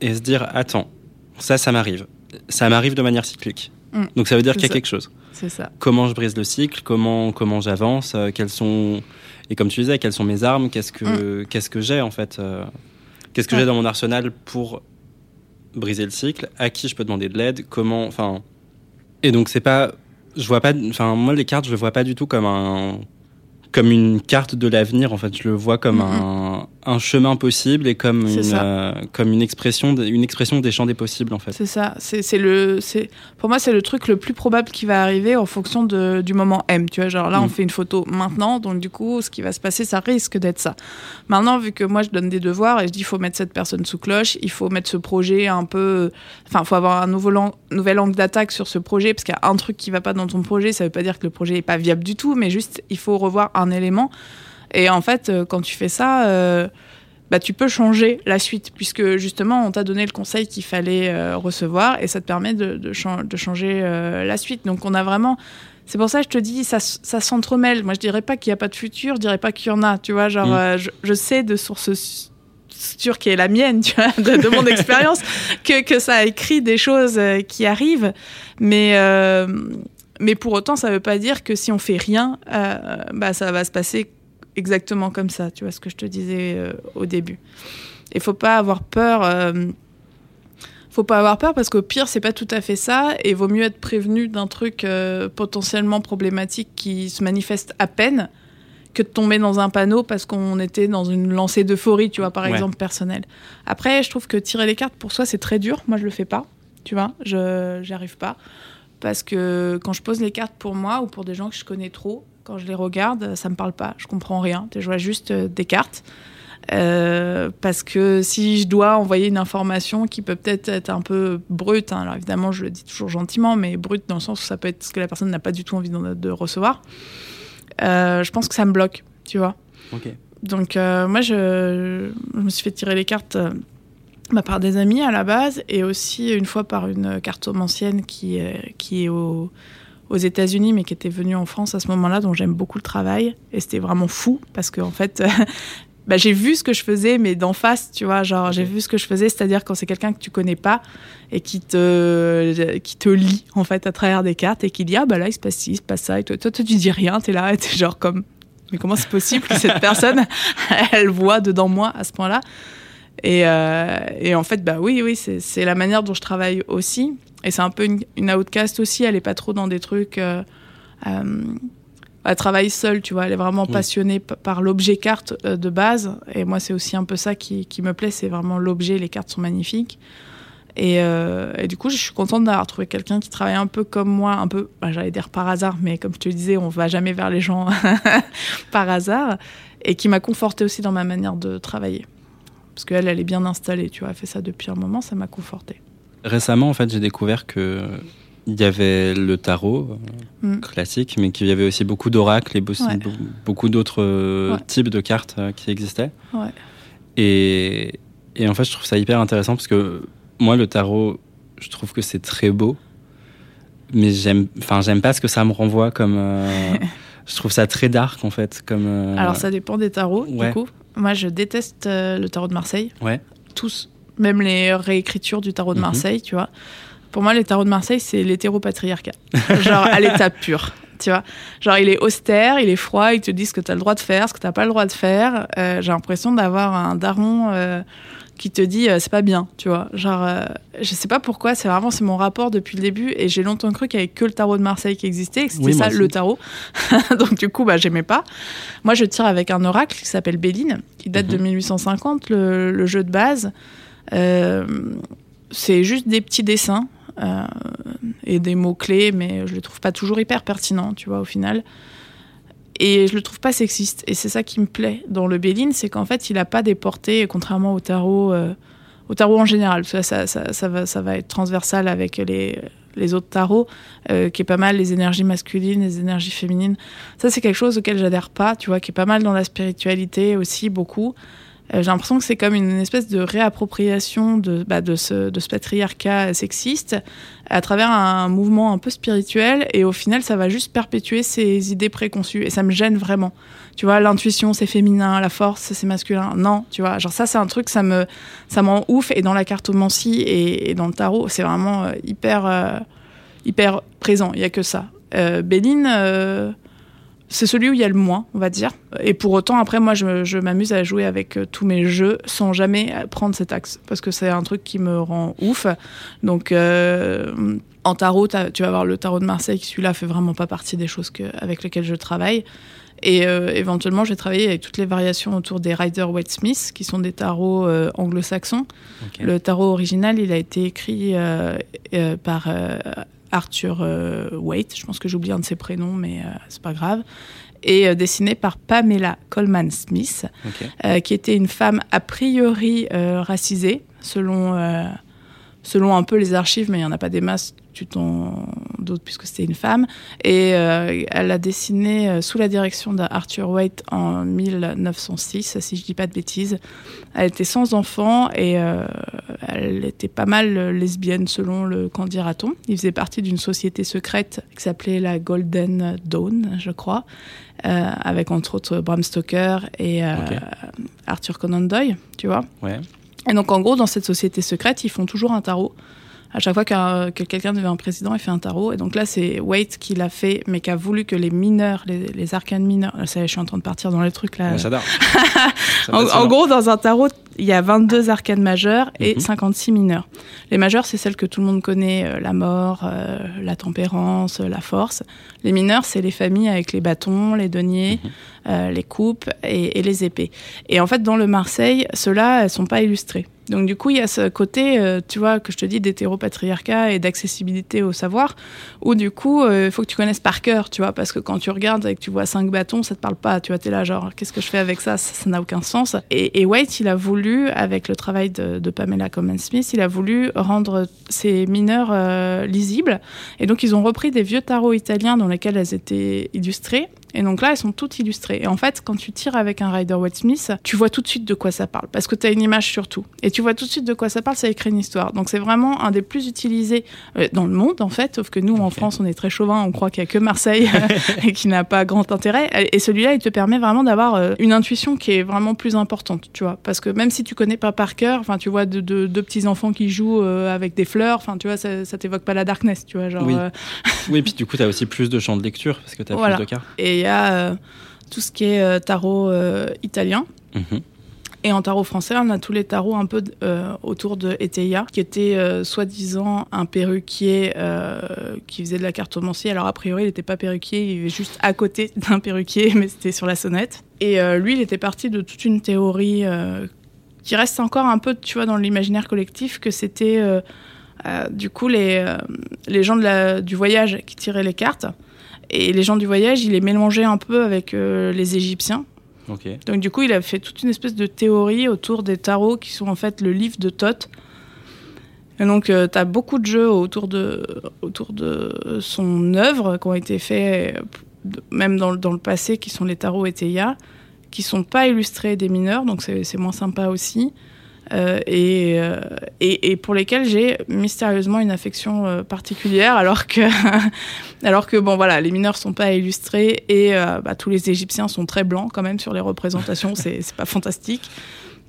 et se dire attends, ça, ça m'arrive. Ça m'arrive de manière cyclique. Mm. Donc ça veut dire qu'il y a quelque chose. C'est ça. Comment je brise le cycle? Comment, comment j'avance? Euh, Quelles sont. Et comme tu disais, quelles sont mes armes? Qu'est-ce que, mm. qu'est-ce que j'ai, en fait euh, Qu'est-ce que j'ai dans mon arsenal pour briser le cycle? À qui je peux demander de l'aide? Comment. Enfin et donc c'est pas, je vois pas, enfin moi les cartes je le vois pas du tout comme un, comme une carte de l'avenir en fait. Je le vois comme un, un chemin possible et comme une, euh, comme une expression, une expression des champs des possibles en fait. C'est ça. C'est le, c'est pour moi c'est le truc le plus probable qui va arriver en fonction de, du moment M. Tu vois, genre là on mm. fait une photo maintenant, donc du coup ce qui va se passer, ça risque d'être ça. Maintenant vu que moi je donne des devoirs et je dis il faut mettre cette personne sous cloche, il faut mettre ce projet un peu, enfin il faut avoir un nouveau nouvel angle d'attaque sur ce projet parce qu'il y a un truc qui va pas dans ton projet, ça veut pas dire que le projet est pas viable du tout, mais juste il faut revoir un élément. Et en fait, euh, quand tu fais ça, euh, bah, tu peux changer la suite, puisque justement, on t'a donné le conseil qu'il fallait euh, recevoir, et ça te permet de, de, changer la suite. Donc, on a vraiment. C'est pour ça que je te dis, ça, ça s'entremêle. Moi, je dirais pas qu'il n'y a pas de futur, je dirais pas qu'il y en a. Tu vois, genre, mm. je, sais de sources sûres qui est la mienne, tu vois, de, mon (laughs) expérience, que, que, ça a écrit des choses qui arrivent. Mais, mais pour autant, ça ne veut pas dire que si on fait rien, bah, ça va se passer exactement comme ça, tu vois ce que je te disais euh, au début. Il faut pas avoir peur. Euh, faut pas avoir peur parce qu'au pire, c'est pas tout à fait ça et vaut mieux être prévenu d'un truc euh, potentiellement problématique qui se manifeste à peine que de tomber dans un panneau parce qu'on était dans une lancée d'euphorie, tu vois, par exemple, personnelle. Après, je trouve que tirer les cartes pour soi, c'est très dur. Moi, je le fais pas, tu vois, je n'y arrive pas. Parce que quand je pose les cartes pour moi ou pour des gens que je connais trop, quand je les regarde, ça me parle pas. Je comprends rien. Je vois juste euh, des cartes. Euh, parce que si je dois envoyer une information qui peut peut-être être un peu brute, hein, alors évidemment je le dis toujours gentiment, mais brute dans le sens où ça peut être ce que la personne n'a pas du tout envie de, recevoir, euh, je pense que ça me bloque, tu vois. Donc moi je, me suis fait tirer les cartes bah, par des amis à la base et aussi une fois par une cartomancienne qui, qui est au aux États-Unis, mais qui était venue en France à ce moment-là, dont j'aime beaucoup le travail. Et c'était vraiment fou parce qu'en en fait, (laughs) bah, j'ai vu ce que je faisais, mais d'en face, tu vois. Genre, j'ai vu ce que je faisais, c'est-à-dire quand c'est quelqu'un que tu connais pas et qui te, qui te lit, en fait, à travers des cartes et qui dit, ah, bah là, il se passe ci, il se passe ça. Et toi, toi, tu dis rien, t'es là, et t'es genre comme, mais comment c'est possible que cette personne, (laughs) elle voit dedans moi à ce point-là? Et, euh, et, en fait, bah oui, oui, c'est la manière dont je travaille aussi. Et c'est un peu une, une, outcast aussi, elle est pas trop dans des trucs. Euh, euh, elle travaille seule, tu vois. Elle est vraiment passionnée par l'objet carte euh, de base. Et moi, c'est aussi un peu ça qui, qui me plaît. C'est vraiment l'objet. Les cartes sont magnifiques. Et, euh, et, du coup, je suis contente d'avoir trouvé quelqu'un qui travaille un peu comme moi, un peu, bah, j'allais dire par hasard, mais comme je te disais, on va jamais vers les gens (laughs) par hasard, et qui m'a confortée aussi dans ma manière de travailler. Parce qu'elle, elle est bien installée, tu vois, elle fait ça depuis un moment, ça m'a confortée. Récemment, en fait, j'ai découvert que il y avait le tarot euh, mm. classique, mais qu'il y avait aussi beaucoup d'oracles et beaucoup d'autres euh, types de cartes euh, qui existaient. Ouais. Et, et, en fait, je trouve ça hyper intéressant parce que moi, le tarot, je trouve que c'est très beau, mais j'aime, enfin, j'aime pas ce que ça me renvoie comme. (laughs) je trouve ça très dark en fait, comme. Alors ça dépend des tarots, du coup. Moi, je déteste le tarot de Marseille. Ouais. Tous, même les réécritures du tarot de mhm. Marseille, tu vois. Pour moi, les tarots de Marseille, c'est l'hétéropatriarcat. (laughs) Genre à l'état pur. Tu vois, genre il est austère, il est froid, il te dit ce que tu as le droit de faire, ce que tu n'as pas le droit de faire. Euh, j'ai l'impression d'avoir un daron euh, qui te dit euh, c'est pas bien, tu vois. Genre, je sais pas pourquoi, c'est vraiment c'est mon rapport depuis le début et j'ai longtemps cru qu'il y avait que le tarot de Marseille qui existait, que c'était ça le tarot. (laughs) Donc du coup, bah j'aimais pas. Moi, je tire avec un oracle qui s'appelle Béline, qui date de 1850, mhm. le, le, jeu de base. C'est juste des petits dessins euh, et des mots-clés, mais je le trouve pas toujours hyper pertinent, tu vois, au final. Et je le trouve pas sexiste. Et c'est ça qui me plaît dans le Béline, c'est qu'en fait, il a pas des portées, contrairement au tarot, euh, au tarot en général. Ça, ça, ça, va, être transversal avec les, autres tarots, euh, qui est pas mal les énergies masculines, les énergies féminines. Ça, c'est quelque chose auquel j'adhère pas, tu vois, qui est pas mal dans la spiritualité aussi, beaucoup. Euh, j'ai l'impression que c'est comme une espèce de réappropriation de, bah, de, ce, de ce patriarcat sexiste à travers un mouvement un peu spirituel et au final ça va juste perpétuer ces idées préconçues et ça me gêne vraiment. Tu vois, l'intuition c'est féminin, la force c'est masculin. Non, tu vois, genre ça c'est un truc ça me ça m'en ouf et dans la cartomancie et, et dans le tarot c'est vraiment euh, hyper euh, hyper présent. Il y a que ça. Béline c'est celui où il y a le moins, on va dire. Et pour autant, après, moi, je, m'amuse à jouer avec euh, tous mes jeux sans jamais prendre cet axe, parce que c'est un truc qui me rend ouf. Donc, euh, en tarot, tu vas voir le tarot de Marseille, qui celui-là fait vraiment pas partie des choses avec lesquelles je travaille. Et euh, éventuellement, j'ai travaillé avec toutes les variations autour des Rider Waite Smith, qui sont des tarots anglo-saxons. Le tarot original, il a été écrit par Arthur euh, Waite, je pense que j'oublie un de ses prénoms, mais euh, c'est pas grave, et euh, dessiné par Pamela Coleman Smith, qui était une femme a priori racisée, selon, selon un peu les archives, mais il n'y en a pas des masses tu t'en doutes puisque c'était une femme. Et euh, elle a dessiné euh, sous la direction d'Arthur White en 1906, si je dis pas de bêtises. Elle était sans enfant et euh, elle était pas mal lesbienne selon le candidaton. Il faisait partie d'une société secrète qui s'appelait la Golden Dawn, je crois, avec entre autres Bram Stoker et Arthur Conan Doyle, tu vois. Ouais. Et donc en gros, dans cette société secrète, ils font toujours un tarot à chaque fois que quelqu'un devient un président, il fait un tarot. Et donc là, c'est Waite qui l'a fait, mais qui a voulu que les mineurs, les, arcanes mineurs, ça, je suis en train de partir dans les trucs là. (laughs) ça en, en, gros, dans un tarot, il y a 22 arcanes majeures et 56 mhm. mineurs. Les majeures, c'est celles que tout le monde connaît, euh, la mort, euh, la tempérance, la force. Les mineurs, c'est les familles avec les bâtons, les deniers, mhm. euh, les coupes et, et, les épées. Et en fait, dans le Marseille, ceux-là, elles sont pas illustrés. Donc du coup, il y a ce côté, euh, tu vois, que je te dis d'hétéropatriarcat et d'accessibilité au savoir, où du coup, euh, il faut que tu connaisses par cœur, tu vois, parce que quand tu regardes et que tu vois cinq bâtons, ça te parle pas, tu vois, t'es là genre, qu'est-ce que je fais avec ça? Ça n'a aucun sens. Et, White, il a voulu, avec le travail de, Pamela Common Smith, il a voulu rendre ces mineurs euh, lisibles. Et donc, ils ont repris des vieux tarots italiens dans lesquels elles étaient illustrées Et donc là, elles sont toutes illustrées. Et en fait, quand tu tires avec un Rider Waite Smith, tu vois tout de suite de quoi ça parle, parce que tu as une image sur tout. Et tu vois tout de suite de quoi ça parle, ça écrit une histoire. Donc c'est vraiment un des plus utilisés euh, dans le monde, en fait, sauf que nous, en France, on est très chauvin, on croit qu'il n'y a que Marseille (laughs) et qui n'a pas grand intérêt. Et celui-là, il te permet vraiment d'avoir euh, une intuition qui est vraiment plus importante, tu vois. Parce que même si tu connais pas par cœur, enfin, tu vois deux de, de petits enfants qui jouent euh, avec des fleurs, enfin, tu vois, ça, ça t'évoque pas la darkness, tu vois. Genre, oui. (laughs) oui, puis du coup, tu as aussi plus de champs de lecture parce que tu as voilà. plus de. Et il y a tout ce qui est tarot italien. Mhm. Et en tarot français, on a tous les tarots un peu euh, autour de Eteia, qui était euh, soi-disant un perruquier euh, qui faisait de la cartomancie. Alors a priori, il n'était pas perruquier, il vivait juste à côté (laughs) d'un perruquier, mais c'était sur la sonnette. Et lui, il était parti de toute une théorie qui reste encore un peu, tu vois, dans l'imaginaire collectif, que c'était du coup les, les gens de la, du voyage qui tiraient les cartes. Et les gens du voyage, il les mélangeaient un peu avec les Égyptiens. Okay. Donc du coup, il a fait toute une espèce de théorie autour des tarots qui sont en fait le livre de Thoth. Et donc, euh, tu as beaucoup de jeux autour de, autour de son œuvre qui ont été faits, même dans, dans le passé, qui sont les tarots Eteia, qui sont pas illustrés des mineurs, donc c'est moins sympa aussi. Euh, et, euh, et, et, pour lesquels j'ai mystérieusement une affection euh, particulière, alors que, (laughs) alors que bon voilà, les mineurs sont pas illustrés et bah, tous les Égyptiens sont très blancs quand même sur les représentations, c'est pas fantastique.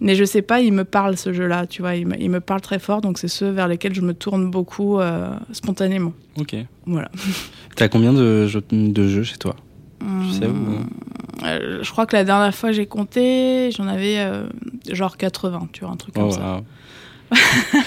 Mais je sais pas, il me parle ce jeu-là, tu vois, il me, il me, parle très fort, donc c'est ceux vers lesquels je me tourne beaucoup spontanément. Ok. Voilà. T'as combien de jeux, de jeux chez toi? Tu sais où euh, Je crois que la dernière fois j'ai compté, j'en avais euh, genre 80, tu vois, un truc comme oh, ça. wow. (laughs)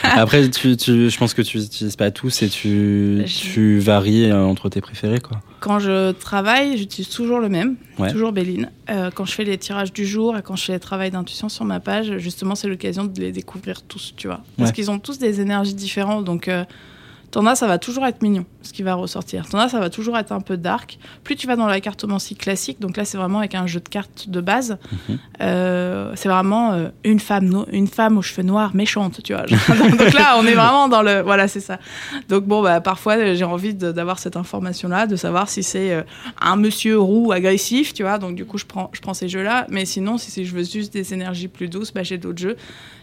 Après, tu, tu, je pense que tu n'utilises pas tous et tu, tu varies entre tes préférés. Quoi. Quand je travaille, j'utilise toujours le même, Ouais. toujours Béline. Euh, quand je fais les tirages du jour et quand je fais les travails d'intuition sur ma page, justement, c'est l'occasion de les découvrir tous, tu vois. Parce Ouais. qu'ils ont tous des énergies différentes. Donc, euh, t'en as, ça va toujours être mignon, ce qui va ressortir. T'en as, ça va toujours être un peu dark. Plus tu vas dans la cartomancie classique, donc là, c'est vraiment avec un jeu de cartes de base. Mhm. Euh, c'est vraiment euh, une femme, no- une femme aux cheveux noirs méchante, tu vois. (laughs) Donc là, on est vraiment dans le, voilà, c'est ça. Donc bon, bah parfois, j'ai envie d'avoir cette information-là, de savoir si c'est euh, un monsieur roux agressif, tu vois. Donc du coup, je prends, je prends ces jeux-là. Mais sinon, si, si je veux juste des énergies plus douces, bah j'ai d'autres jeux.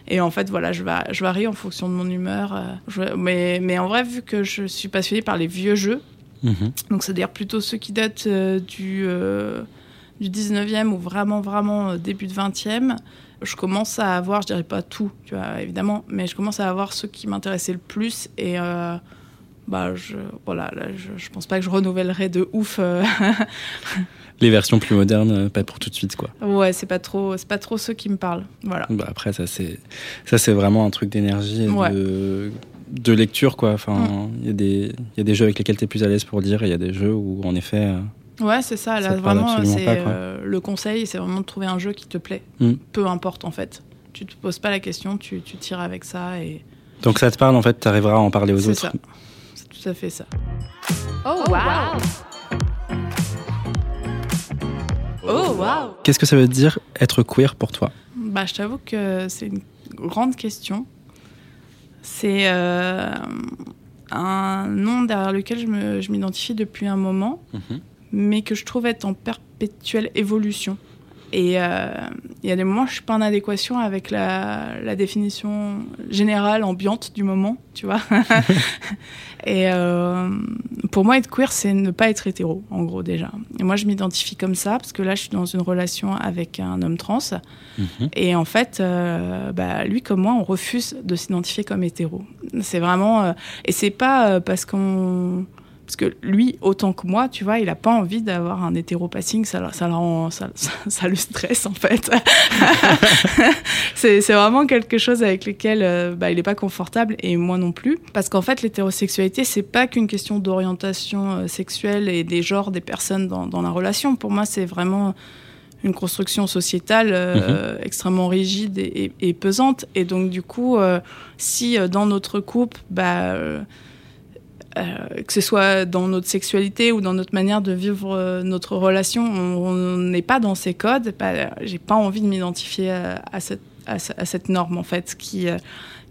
Et en fait, voilà, je, va- je varie en fonction de mon humeur. je- mais, mais en vrai, vu que je suis passionnée par les vieux jeux, Mhm. donc c'est-à-dire plutôt ceux qui datent euh, du, euh, du 19e ou vraiment, vraiment euh, début de 20e, je commence à avoir, je dirais pas tout, tu vois, évidemment, mais je commence à avoir ceux qui m'intéressaient le plus et euh, bah, je, voilà, là, je, je pense pas que je renouvellerai de ouf. (laughs) Les versions plus modernes, pas pour tout de suite. quoi. ouais, c'est pas trop, c'est pas trop ceux qui me parlent. Voilà. Bah, après, ça, c'est ça, c'est vraiment un truc d'énergie Ouais. de, de lecture. quoi. Enfin, Il y, a des- il y a des jeux avec lesquels tu es plus à l'aise pour lire et il y a des jeux où, en effet. euh, Ouais, c'est ça. Là, Ça vraiment, absolument c'est pas, euh, le conseil, c'est vraiment de trouver un jeu qui te plaît. Mm. Peu importe en fait. Tu te poses pas la question, tu, tu tires avec ça et Donc ça te parle, en fait, tu arriveras à en parler aux c'est autres. ça. C'est tout à fait ça. Oh, wow. Oh waouh Qu'est-ce que ça veut dire être queer pour toi? Bah, je t'avoue que c'est une grande question. C'est euh, un nom derrière lequel je m'identifie depuis un moment, mais que je trouve être en perpétuelle évolution. Et euh, il y a des moments où je suis pas en adéquation avec la, la définition générale, ambiante du moment, tu vois. (laughs) et euh, pour moi, être queer, c'est ne pas être hétéro, en gros, déjà. Et moi, je m'identifie comme ça, parce que là, je suis dans une relation avec un homme trans. Mhm. Et en fait, euh, bah, lui comme moi, on refuse de s'identifier comme hétéro. C'est vraiment... et c'est pas parce qu'on... Parce que lui, autant que moi, tu vois, il a pas envie d'avoir un hétéro-passing, ça, ça, le rend- ça, (laughs) ça, ça le stresse en fait. (laughs) c'est vraiment quelque chose avec lequel euh, bah, il est pas confortable et moi non plus. Parce qu'en fait, l'hétérosexualité, c'est pas qu'une question d'orientation euh, sexuelle et des genres des personnes dans, dans la relation. Pour moi, c'est vraiment une construction sociétale euh, extrêmement rigide et, et- et pesante. Et donc, du coup, euh, si dans notre couple, bah, euh, que ce soit dans notre sexualité ou dans notre manière de vivre euh, notre relation, on n'est pas dans ces codes, j'ai pas envie de m'identifier à, cette, norme, en fait, qui, euh,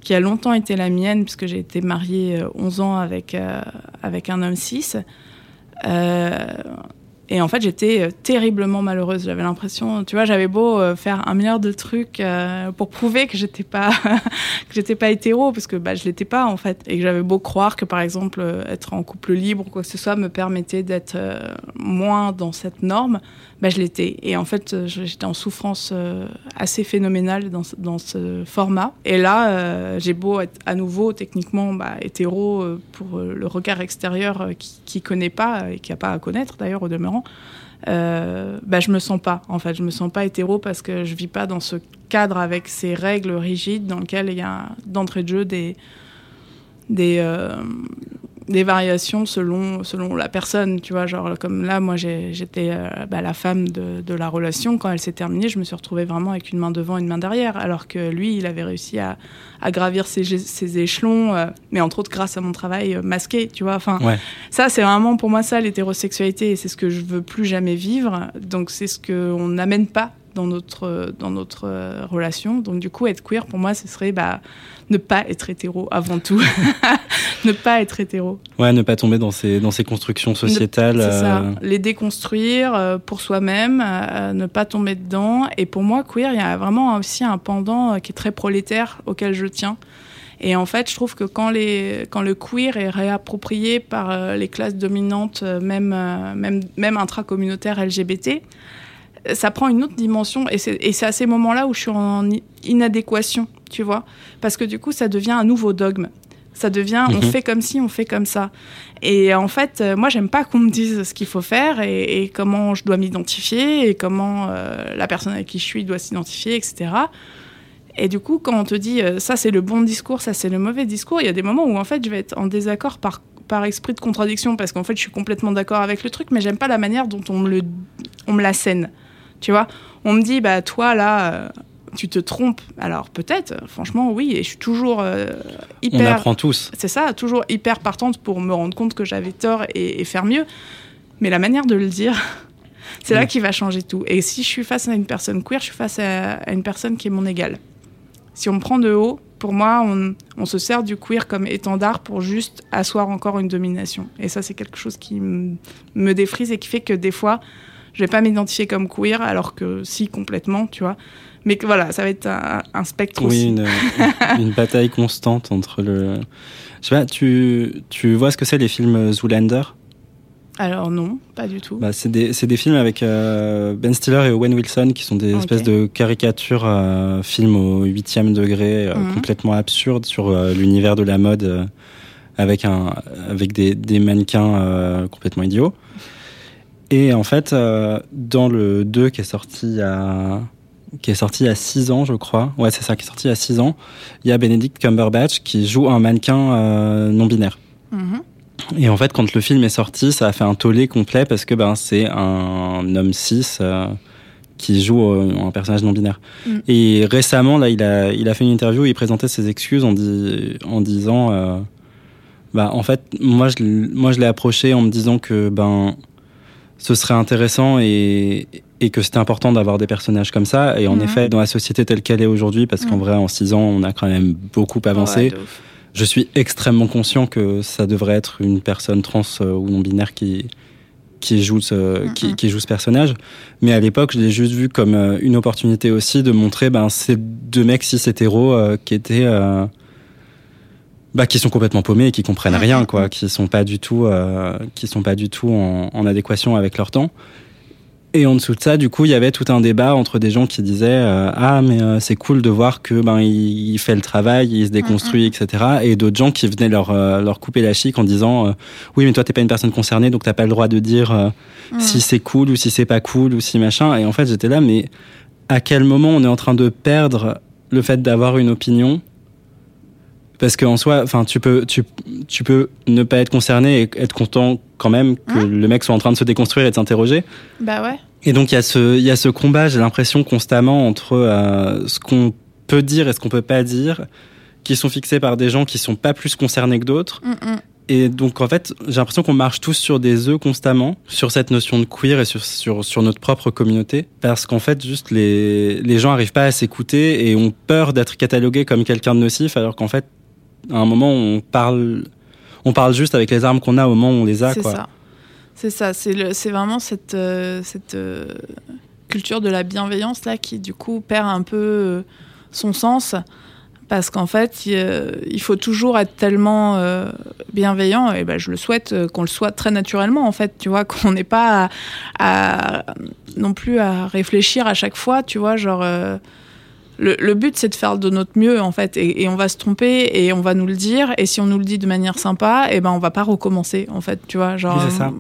qui a longtemps été la mienne, puisque j'ai été mariée euh, 11 ans avec, avec un homme cis. Et en fait, j'étais euh, terriblement malheureuse. J'avais l'impression, tu vois, j'avais beau euh, faire un milliard de trucs euh, pour prouver que j'étais pas (laughs) que j'étais pas hétéro, parce que bah je l'étais pas en fait, et que j'avais beau croire que par exemple être en couple libre ou quoi que ce soit me permettait d'être moins dans cette norme, bah je l'étais. Et en fait, j'étais en souffrance assez phénoménale dans, dans ce format. Et là, j'ai beau être à nouveau techniquement bah, hétéro pour le regard extérieur qui, qui connaît pas et qui a pas à connaître d'ailleurs au demeurant euh, bah, je me sens pas. En fait, je me sens pas hétéro parce que je vis pas dans ce cadre avec ces règles rigides dans lesquelles il y a d'entrée de jeu des euh, des variations selon, selon la personne, tu vois. Genre, comme là, moi, j'étais euh, bah, la femme de, de, la relation. Quand elle s'est terminée, je me suis retrouvée vraiment avec une main devant, une main derrière. Alors que lui, il avait réussi à, à gravir ses, ses échelons, euh, mais entre autres grâce à mon travail euh, masqué, tu vois. Enfin, ça, c'est vraiment pour moi ça, l'hétérosexualité. Et c'est ce que je veux plus jamais vivre. Donc, c'est ce qu'on n'amène pas dans notre, dans notre relation. Donc, du coup, être queer, pour moi, ce serait bah, ne pas être hétéro avant tout. (laughs) ne pas être hétéro. Ouais, ne pas tomber dans ces, dans ces constructions sociétales. C'est ça. Euh, Les déconstruire euh, pour soi-même, euh, ne pas tomber dedans. Et pour moi, queer, il y a vraiment aussi un pendant qui est très prolétaire auquel je tiens. Et en fait, je trouve que quand, les, quand le queer est réapproprié par les classes dominantes, même, même, même intracommunautaires LGBT, ça prend une autre dimension. Et c'est à ces moments-là où je suis en inadéquation, tu vois. Parce que du coup, ça devient un nouveau dogme. Ça devient, on mhm. fait comme si, on fait comme ça. Et en fait, euh, moi, j'aime pas qu'on me dise ce qu'il faut faire et, comment je dois m'identifier et comment euh, la personne avec qui je suis doit s'identifier, etc. Et du coup, quand on te dit euh, ça c'est le bon discours, ça c'est le mauvais discours, il y a des moments où en fait je vais être en désaccord par, par esprit de contradiction parce qu'en fait je suis complètement d'accord avec le truc, mais j'aime pas la manière dont on me, le, on me la scène. Tu vois, on me dit bah toi là tu te trompes. Alors peut-être, franchement, oui, et je suis toujours euh, hyper. On apprend tous. C'est ça, toujours hyper partante pour me rendre compte que j'avais tort et, faire mieux. Mais la manière de le dire, (laughs) c'est là mm. qui va changer tout. Et si je suis face à une personne queer, je suis face à, une personne qui est mon égale. Si on me prend de haut, pour moi, on, on, se sert du queer comme étendard pour juste asseoir encore une domination. Et ça, c'est quelque chose qui me défrise et qui fait que des fois, je vais pas m'identifier comme queer, alors que si, complètement, tu vois. Mais voilà, ça va être un, spectre oui, aussi. (laughs) Une, une bataille constante entre le. Je sais pas, tu, tu vois ce que c'est les films Zoolander? Alors non, pas du tout. Bah, c'est des, des, films avec euh, Ben Stiller et Owen Wilson qui sont des espèces de caricatures, euh, films au huitième degré, euh, mhm. complètement absurdes sur l'univers de la mode avec, un, avec des, des mannequins complètement idiots. Et en fait, dans le 2 qui est sorti à qui est sorti il y a 6 ans, je crois. Ouais, c'est ça, qui est sorti il y a 6 ans. Il y a Benedict Cumberbatch qui joue un mannequin euh, non binaire. Mm-hmm. Et en fait, quand le film est sorti, ça a fait un tollé complet parce que ben, c'est un homme cis euh, qui joue euh, un personnage non binaire. Mm. Et récemment, là, il a, il a fait une interview où il présentait ses excuses en, dit, en disant bah, en fait, moi, je, moi, je l'ai approché en me disant que ben, ce serait intéressant et, et que c'était important d'avoir des personnages comme ça. Et en effet, dans la société telle qu'elle est aujourd'hui, parce qu'en vrai, en six ans, on a quand même beaucoup avancé. je suis extrêmement conscient que ça devrait être une personne trans euh, ou non binaire qui qui joue ce qui, qui, joue ce personnage. Mais à l'époque, je l'ai juste vu comme euh, une opportunité aussi de montrer ben ces deux mecs cis hétéros euh, qui étaient bah, qui sont complètement paumés et qui comprennent rien, quoi, qui sont pas du tout, qui sont pas du tout en, en adéquation avec leur temps. Et en dessous de ça, du coup, il y avait tout un débat entre des gens qui disaient euh, ah mais euh, c'est cool de voir que ben il, fait le travail, il se déconstruit, etc. Et d'autres gens qui venaient leur euh, leur couper la chic en disant oui mais toi t'es pas une personne concernée donc t'as pas le droit de dire si c'est cool ou si c'est pas cool ou si machin. Et en fait j'étais là mais à quel moment on est en train de perdre le fait d'avoir une opinion parce qu'en soi, enfin, tu peux, tu, tu peux ne pas être concerné et être content quand même que hein le mec soit en train de se déconstruire et de s'interroger. Bah ouais. Et donc il y a ce, il y a ce combat, j'ai l'impression constamment entre euh, ce qu'on peut dire et ce qu'on peut pas dire, qui sont fixés par des gens qui sont pas plus concernés que d'autres. Mm, mm. Et donc en fait, j'ai l'impression qu'on marche tous sur des œufs constamment sur cette notion de queer et sur sur, sur notre propre communauté, parce qu'en fait juste les les gens arrivent pas à s'écouter et ont peur d'être catalogués comme quelqu'un de nocif, alors qu'en fait à un moment, on parle, on parle juste avec les armes qu'on a au moment où on les a. C'est ça. C'est ça, c'est vraiment cette, euh, cette euh, culture de la bienveillance là qui du coup perd un peu euh, son sens parce qu'en fait il, faut toujours être tellement bienveillant et ben, je le souhaite qu'on le soit très naturellement en fait, tu vois, (laughs) qu'on n'ait pas à, non plus à réfléchir à chaque fois, tu vois, genre le, but, c'est de faire de notre mieux, en fait, et, on va se tromper et on va nous le dire. Et si on nous le dit de manière sympa, et eh ben on va pas recommencer, en fait, tu vois. Genre, ça.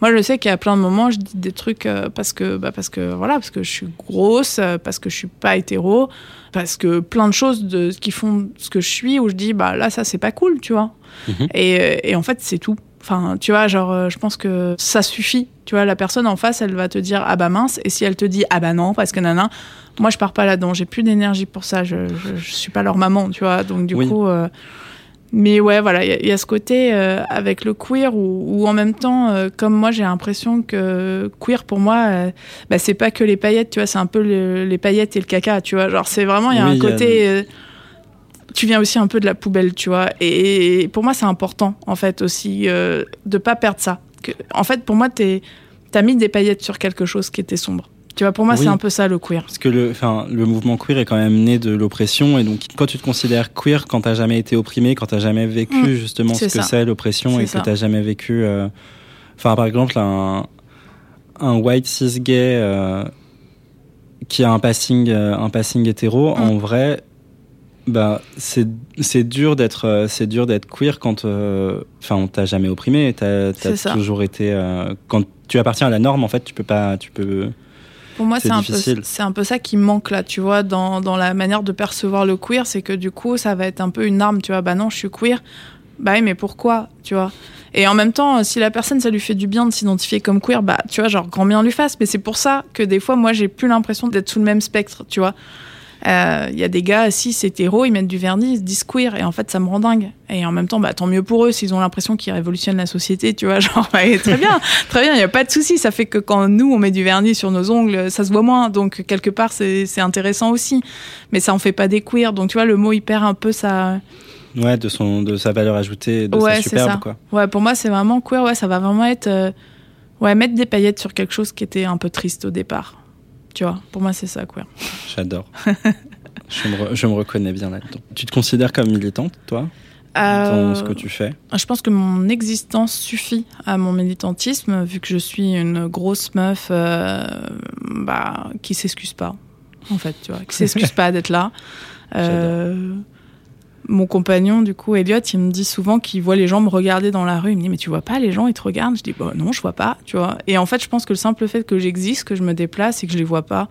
moi, je sais qu'il y a plein de moments, je dis des trucs euh, parce que, bah, parce que voilà, parce que je suis grosse, euh, parce que je suis pas hétéro, parce que plein de choses de qui font ce que je suis, où je dis bah là, ça c'est pas cool, tu vois. Mhm. et, et en fait, c'est tout. Enfin, tu vois, genre, euh, je pense que ça suffit. Tu vois, la personne en face, elle va te dire ah bah mince, et si elle te dit ah bah non, parce que nana, moi je pars pas là-dedans, j'ai plus d'énergie pour ça, je, je, suis pas leur maman, tu vois, donc du coup. Euh, mais ouais, voilà, il y, a ce côté euh, avec le queer où, en même temps, comme moi, j'ai l'impression que queer pour moi, bah, c'est pas que les paillettes, tu vois, c'est un peu les paillettes et le caca, tu vois. Genre, c'est vraiment, il y a un côté tu viens aussi un peu de la poubelle, tu vois. Et pour moi, c'est important, en fait, aussi, euh, de pas perdre ça. Que, en fait, pour moi, tu as mis des paillettes sur quelque chose qui était sombre. Tu vois, pour moi, c'est un peu ça le queer. Parce que le, le mouvement queer est quand même né de l'oppression. Et donc, quand tu te considères queer, quand t'as jamais été opprimé, quand t'as jamais vécu mm. justement ce que c'est l'oppression et que t'as jamais vécu. Euh, enfin, par exemple, un, un white cis gay euh, qui a un passing, euh, un passing hétéro, mm. en vrai, bah, c'est dur d'être euh, c'est dur d'être queer quand euh, enfin on t'a jamais opprimé. T'as as toujours été euh, quand tu appartiens à la norme en fait tu peux pas tu peux pour moi c'est un peu c'est un peu ça qui manque là tu vois dans, dans la manière de percevoir le queer c'est que du coup ça va être un peu une arme tu vois. Bah non je suis queer. Bah oui mais pourquoi tu vois? Et en même temps si la personne ça lui fait du bien de s'identifier comme queer bah tu vois genre grand bien lui fasse. Mais c'est pour ça que des fois moi j'ai plus l'impression d'être sous le même spectre tu vois il euh, y a des gars, si c'est hétéro, ils mettent du vernis, ils se disent queer, et en fait, ça me rend dingue. Et en même temps, bah, tant mieux pour eux s'ils ont l'impression qu'ils révolutionnent la société, tu vois. (laughs) Genre, bah, très bien, très bien, il n'y a pas de souci. Ça fait que quand nous, on met du vernis sur nos ongles, ça se voit moins. Donc, quelque part, c'est intéressant aussi. Mais ça en fait pas des queer. Donc, tu vois, le mot, il perd un peu sa. Ouais, de, son, de sa valeur ajoutée, de sa superbe, quoi. Ouais, pour moi, c'est vraiment queer. Ouais, ça va vraiment être. Euh, ouais, mettre des paillettes sur quelque chose qui était un peu triste au départ. Tu vois, pour moi, c'est ça, quoi. J'adore. (laughs) je, me je, me reconnais bien là-dedans. Tu te considères comme militante, toi? Euh, dans ce que tu fais? Je pense que mon existence suffit à mon militantisme, vu que je suis une grosse meuf euh, bah, qui s'excuse pas, en fait, tu vois, qui s'excuse (laughs) pas d'être là. Euh, mon compagnon, du coup, Elliot, il me dit souvent qu'il voit les gens me regarder dans la rue. Il me dit, mais tu vois pas les gens, ils te regardent? Je dis, bah non, je vois pas, tu vois. Et en fait, je pense que le simple fait que j'existe, que je me déplace et que je les vois pas,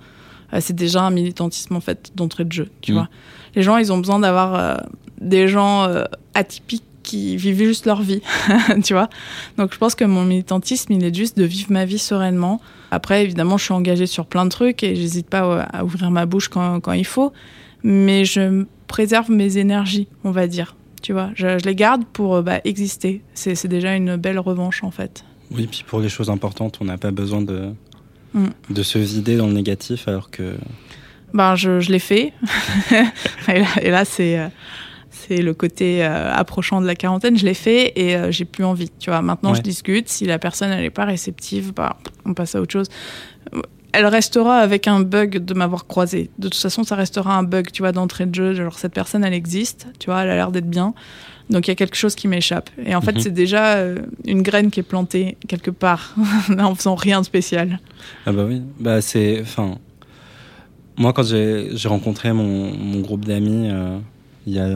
euh, c'est déjà un militantisme, en fait, d'entrée de jeu, tu mm. vois. Les gens, ils ont besoin d'avoir euh, des gens euh, atypiques qui vivent juste leur vie, (laughs) tu vois. Donc, je pense que mon militantisme, il est juste de vivre ma vie sereinement. Après, évidemment, je suis engagée sur plein de trucs et j'hésite pas à ouvrir ma bouche quand, quand il faut. Mais je préserve mes énergies, on va dire. Tu vois, je, les garde pour euh, bah, exister. C'est déjà une belle revanche en fait. Oui, puis pour les choses importantes, on n'a pas besoin de, mm. de se vider dans le négatif alors que. Ben, je, je l'ai fait. (laughs) et là, c'est. Euh, c'est le côté euh, approchant de la quarantaine, je l'ai fait et j'ai plus envie. Tu vois, maintenant je discute. Si la personne elle est pas réceptive, bah, on passe à autre chose elle restera avec un bug de m'avoir croisé. De toute façon, ça restera un bug, tu vois, d'entrée de jeu. Genre, cette personne, elle existe, tu vois, elle a l'air d'être bien. Donc, il y a quelque chose qui m'échappe. Et en fait, mhm. c'est déjà euh, une graine qui est plantée quelque part, (laughs) en faisant rien de spécial. Ah, bah oui. Bah, c'est. Enfin. Moi, quand j'ai rencontré mon, mon, groupe d'amis euh, il y a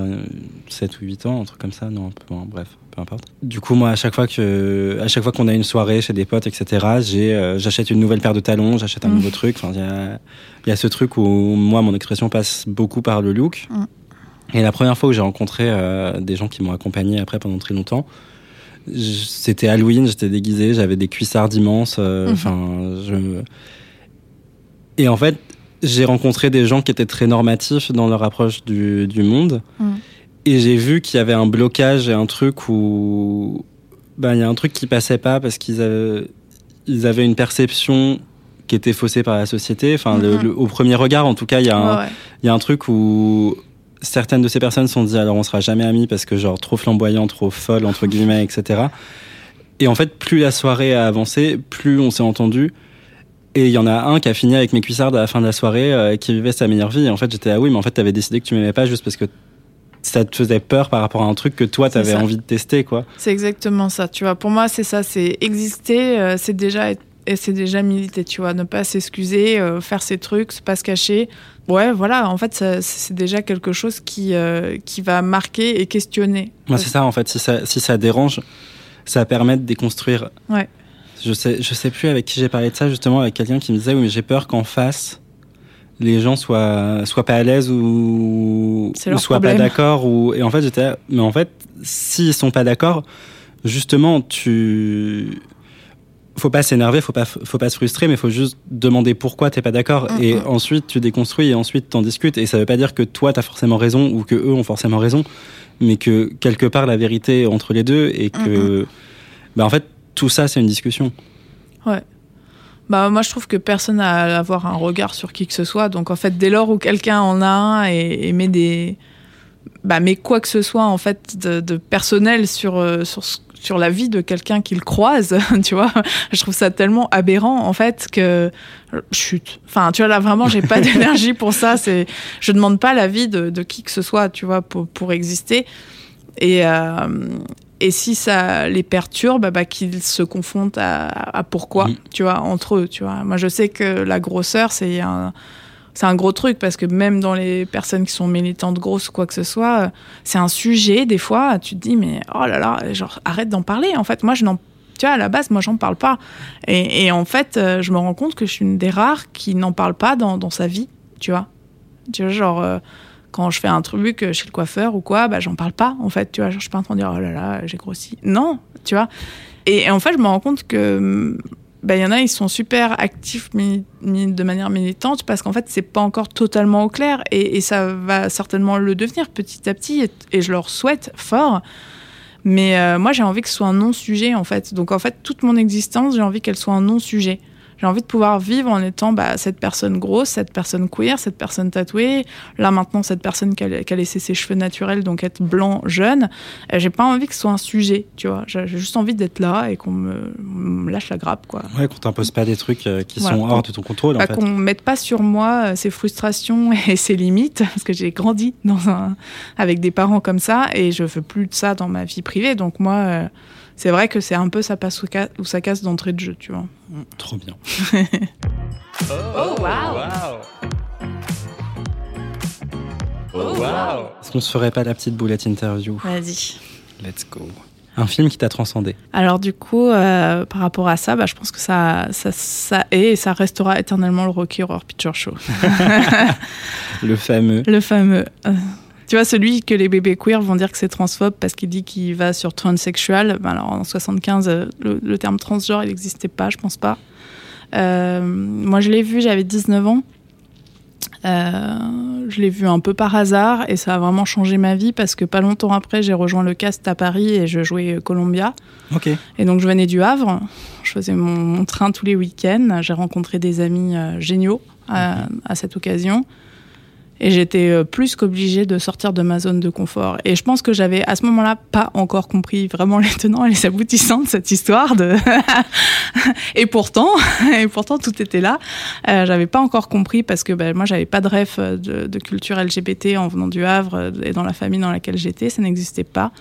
7 ou 8 ans, un truc comme ça, non, un peu bref importe. Du coup, moi, à chaque fois que, à chaque fois qu'on a une soirée chez des potes, etc., j'ai, euh, j'achète une nouvelle paire de talons, j'achète un mm. nouveau truc. Enfin, il y a, y a ce truc où moi, mon expression passe beaucoup par le look. Mm. Et la première fois où j'ai rencontré euh, des gens qui m'ont accompagné après pendant très longtemps, c'était Halloween, j'étais déguisé, j'avais des cuissards immenses. Euh, mm-hmm. Enfin, je... Et en fait, j'ai rencontré des gens qui étaient très normatifs dans leur approche du, du monde. Mm. Et j'ai vu qu'il y avait un blocage et un truc où. Ben, il y a un truc qui passait pas parce qu'ils avaient, ils avaient une perception qui était faussée par la société. Enfin, mhm. au premier regard, en tout cas, il y, a un, y a un truc où certaines de ces personnes se sont dit alors on sera jamais amis parce que genre trop flamboyant, trop folle entre guillemets, etc. Et en fait, plus la soirée a avancé, plus on s'est entendu. Et il y en a un qui a fini avec mes cuissardes à la fin de la soirée, euh, qui vivait sa meilleure vie. Et en fait, j'étais ah oui, mais en fait, t'avais décidé que tu m'aimais pas juste parce que ça te faisait peur par rapport à un truc que toi, t'avais envie de tester, quoi. C'est exactement ça, tu vois. Pour moi, c'est ça, c'est exister, euh, c'est déjà être- et c'est déjà militer, tu vois. Ne pas s'excuser, euh, faire ses trucs, pas se cacher. Ouais, voilà, en fait, c'est déjà quelque chose qui, euh, qui va marquer et questionner. Moi, c'est ça, en fait. Si ça, si ça dérange, ça permet de déconstruire. Ouais. Je sais, je sais plus avec qui j'ai parlé de ça, justement, avec quelqu'un qui me disait, oui, mais j'ai peur qu'en face, les gens soient, soient pas à l'aise ou, ou soient pas d'accord. Ou... Et en fait, j'étais mais en fait, s'ils sont pas d'accord, justement, tu. Faut pas s'énerver, faut pas, faut pas se frustrer, mais faut juste demander pourquoi t'es pas d'accord. Mm, Et mm. ensuite, tu déconstruis et ensuite t'en discutes. Et ça veut pas dire que toi t'as forcément raison ou que eux ont forcément raison, mais que quelque part la vérité est entre les deux et que, bah en fait, tout ça c'est une discussion. Bah, moi, je trouve que personne n'a à avoir un regard sur qui que ce soit. Donc, en fait, dès lors où quelqu'un en a un et, et met des. Bah, met quoi que ce soit, en fait, de, de personnel sur, euh, sur, sur la vie de quelqu'un qu'il croise, (laughs) tu vois, je trouve ça tellement aberrant, en fait, que. Chut. Enfin, tu vois, là, vraiment, j'ai pas (laughs) d'énergie pour ça. C'est, je demande pas l'avis de, de qui que ce soit, tu vois, pour, pour exister. Et, euh, et si ça les perturbe, bah, qu'ils se confrontent à, à pourquoi, tu vois, entre eux, tu vois. Moi, je sais que la grosseur, c'est un, c'est un gros truc parce que même dans les personnes qui sont militantes grosses ou quoi que ce soit, euh, c'est un sujet, des fois, tu te dis, mais oh là là, genre, arrête d'en parler. En fait, moi, je n'en tu vois, à la base, moi, j'en parle pas. Et, et en fait, euh, je me rends compte que je suis une des rares qui n'en parle pas dans, dans sa vie, tu vois. Tu vois, genre, euh, quand je fais un truc chez le coiffeur ou quoi, bah, j'en parle pas, en fait, tu vois. Suis pas en train de dire, oh là là, j'ai grossi. Non, tu vois. Et, en fait, je me rends compte que, hum, bah, il y en a, ils sont super actifs de manière militante parce qu'en fait, c'est pas encore totalement au clair et, ça va certainement le devenir petit à petit et, et je leur souhaite fort. Mais euh, moi, j'ai envie que ce soit un non-sujet, en fait. Donc, en fait, toute mon existence, j'ai envie qu'elle soit un non-sujet. J'ai envie de pouvoir vivre en étant bah, cette personne grosse, cette personne queer, cette personne tatouée. Là, maintenant, cette personne qui a, qui a laissé ses cheveux naturels, donc être blanc, jeune. Euh, j'ai pas envie que ce soit un sujet, tu vois. J'ai juste envie d'être là et qu'on me, me lâche la grappe, quoi. Ouais, qu'on t'impose pas des trucs euh, qui Voilà. sont hors de ton contrôle, en Bah, fait. qu'on mette pas sur moi euh, ses frustrations (laughs) et ses limites, parce que j'ai grandi dans un, avec des parents comme ça, et je veux plus de ça dans ma vie privée. Donc moi, euh, c'est vrai que c'est un peu ça passe ou, ca- ou ça casse d'entrée de jeu, tu vois. Trop bien. (laughs) Oh wow. Oh wow. Est-ce qu'on se ferait pas la petite boulette interview? Vas-y. Let's go. Un film qui t'a transcendé. Alors du coup, euh, par rapport à ça, bah, je pense que ça, ça, ça est et ça restera éternellement le Rocky Horror Picture Show. (laughs) Le fameux. Le fameux. Tu vois, celui que les bébés queer vont dire que c'est transphobe parce qu'il dit qu'il va sur transsexual. Ben alors en 75, euh, le, le terme transgenre, il n'existait pas, je pense pas. Euh, moi, je l'ai vu, j'avais 19 ans. Euh, je l'ai vu un peu par hasard et ça a vraiment changé ma vie parce que pas longtemps après, j'ai rejoint le cast à Paris et je jouais Columbia. Ok. Et donc, je venais du Havre. Je faisais mon, mon train tous les week-ends. J'ai rencontré des amis euh, géniaux à cette occasion. Et j'étais euh, plus qu'obligée de sortir de ma zone de confort. Et je pense que j'avais à ce moment-là pas encore compris vraiment les tenants et les aboutissants de cette histoire. De (laughs) et pourtant, (laughs) et pourtant tout était là. Euh, j'avais pas encore compris parce que ben, moi j'avais pas de rêve de, de culture LGBT en venant du Havre euh, et dans la famille dans laquelle j'étais, ça n'existait pas.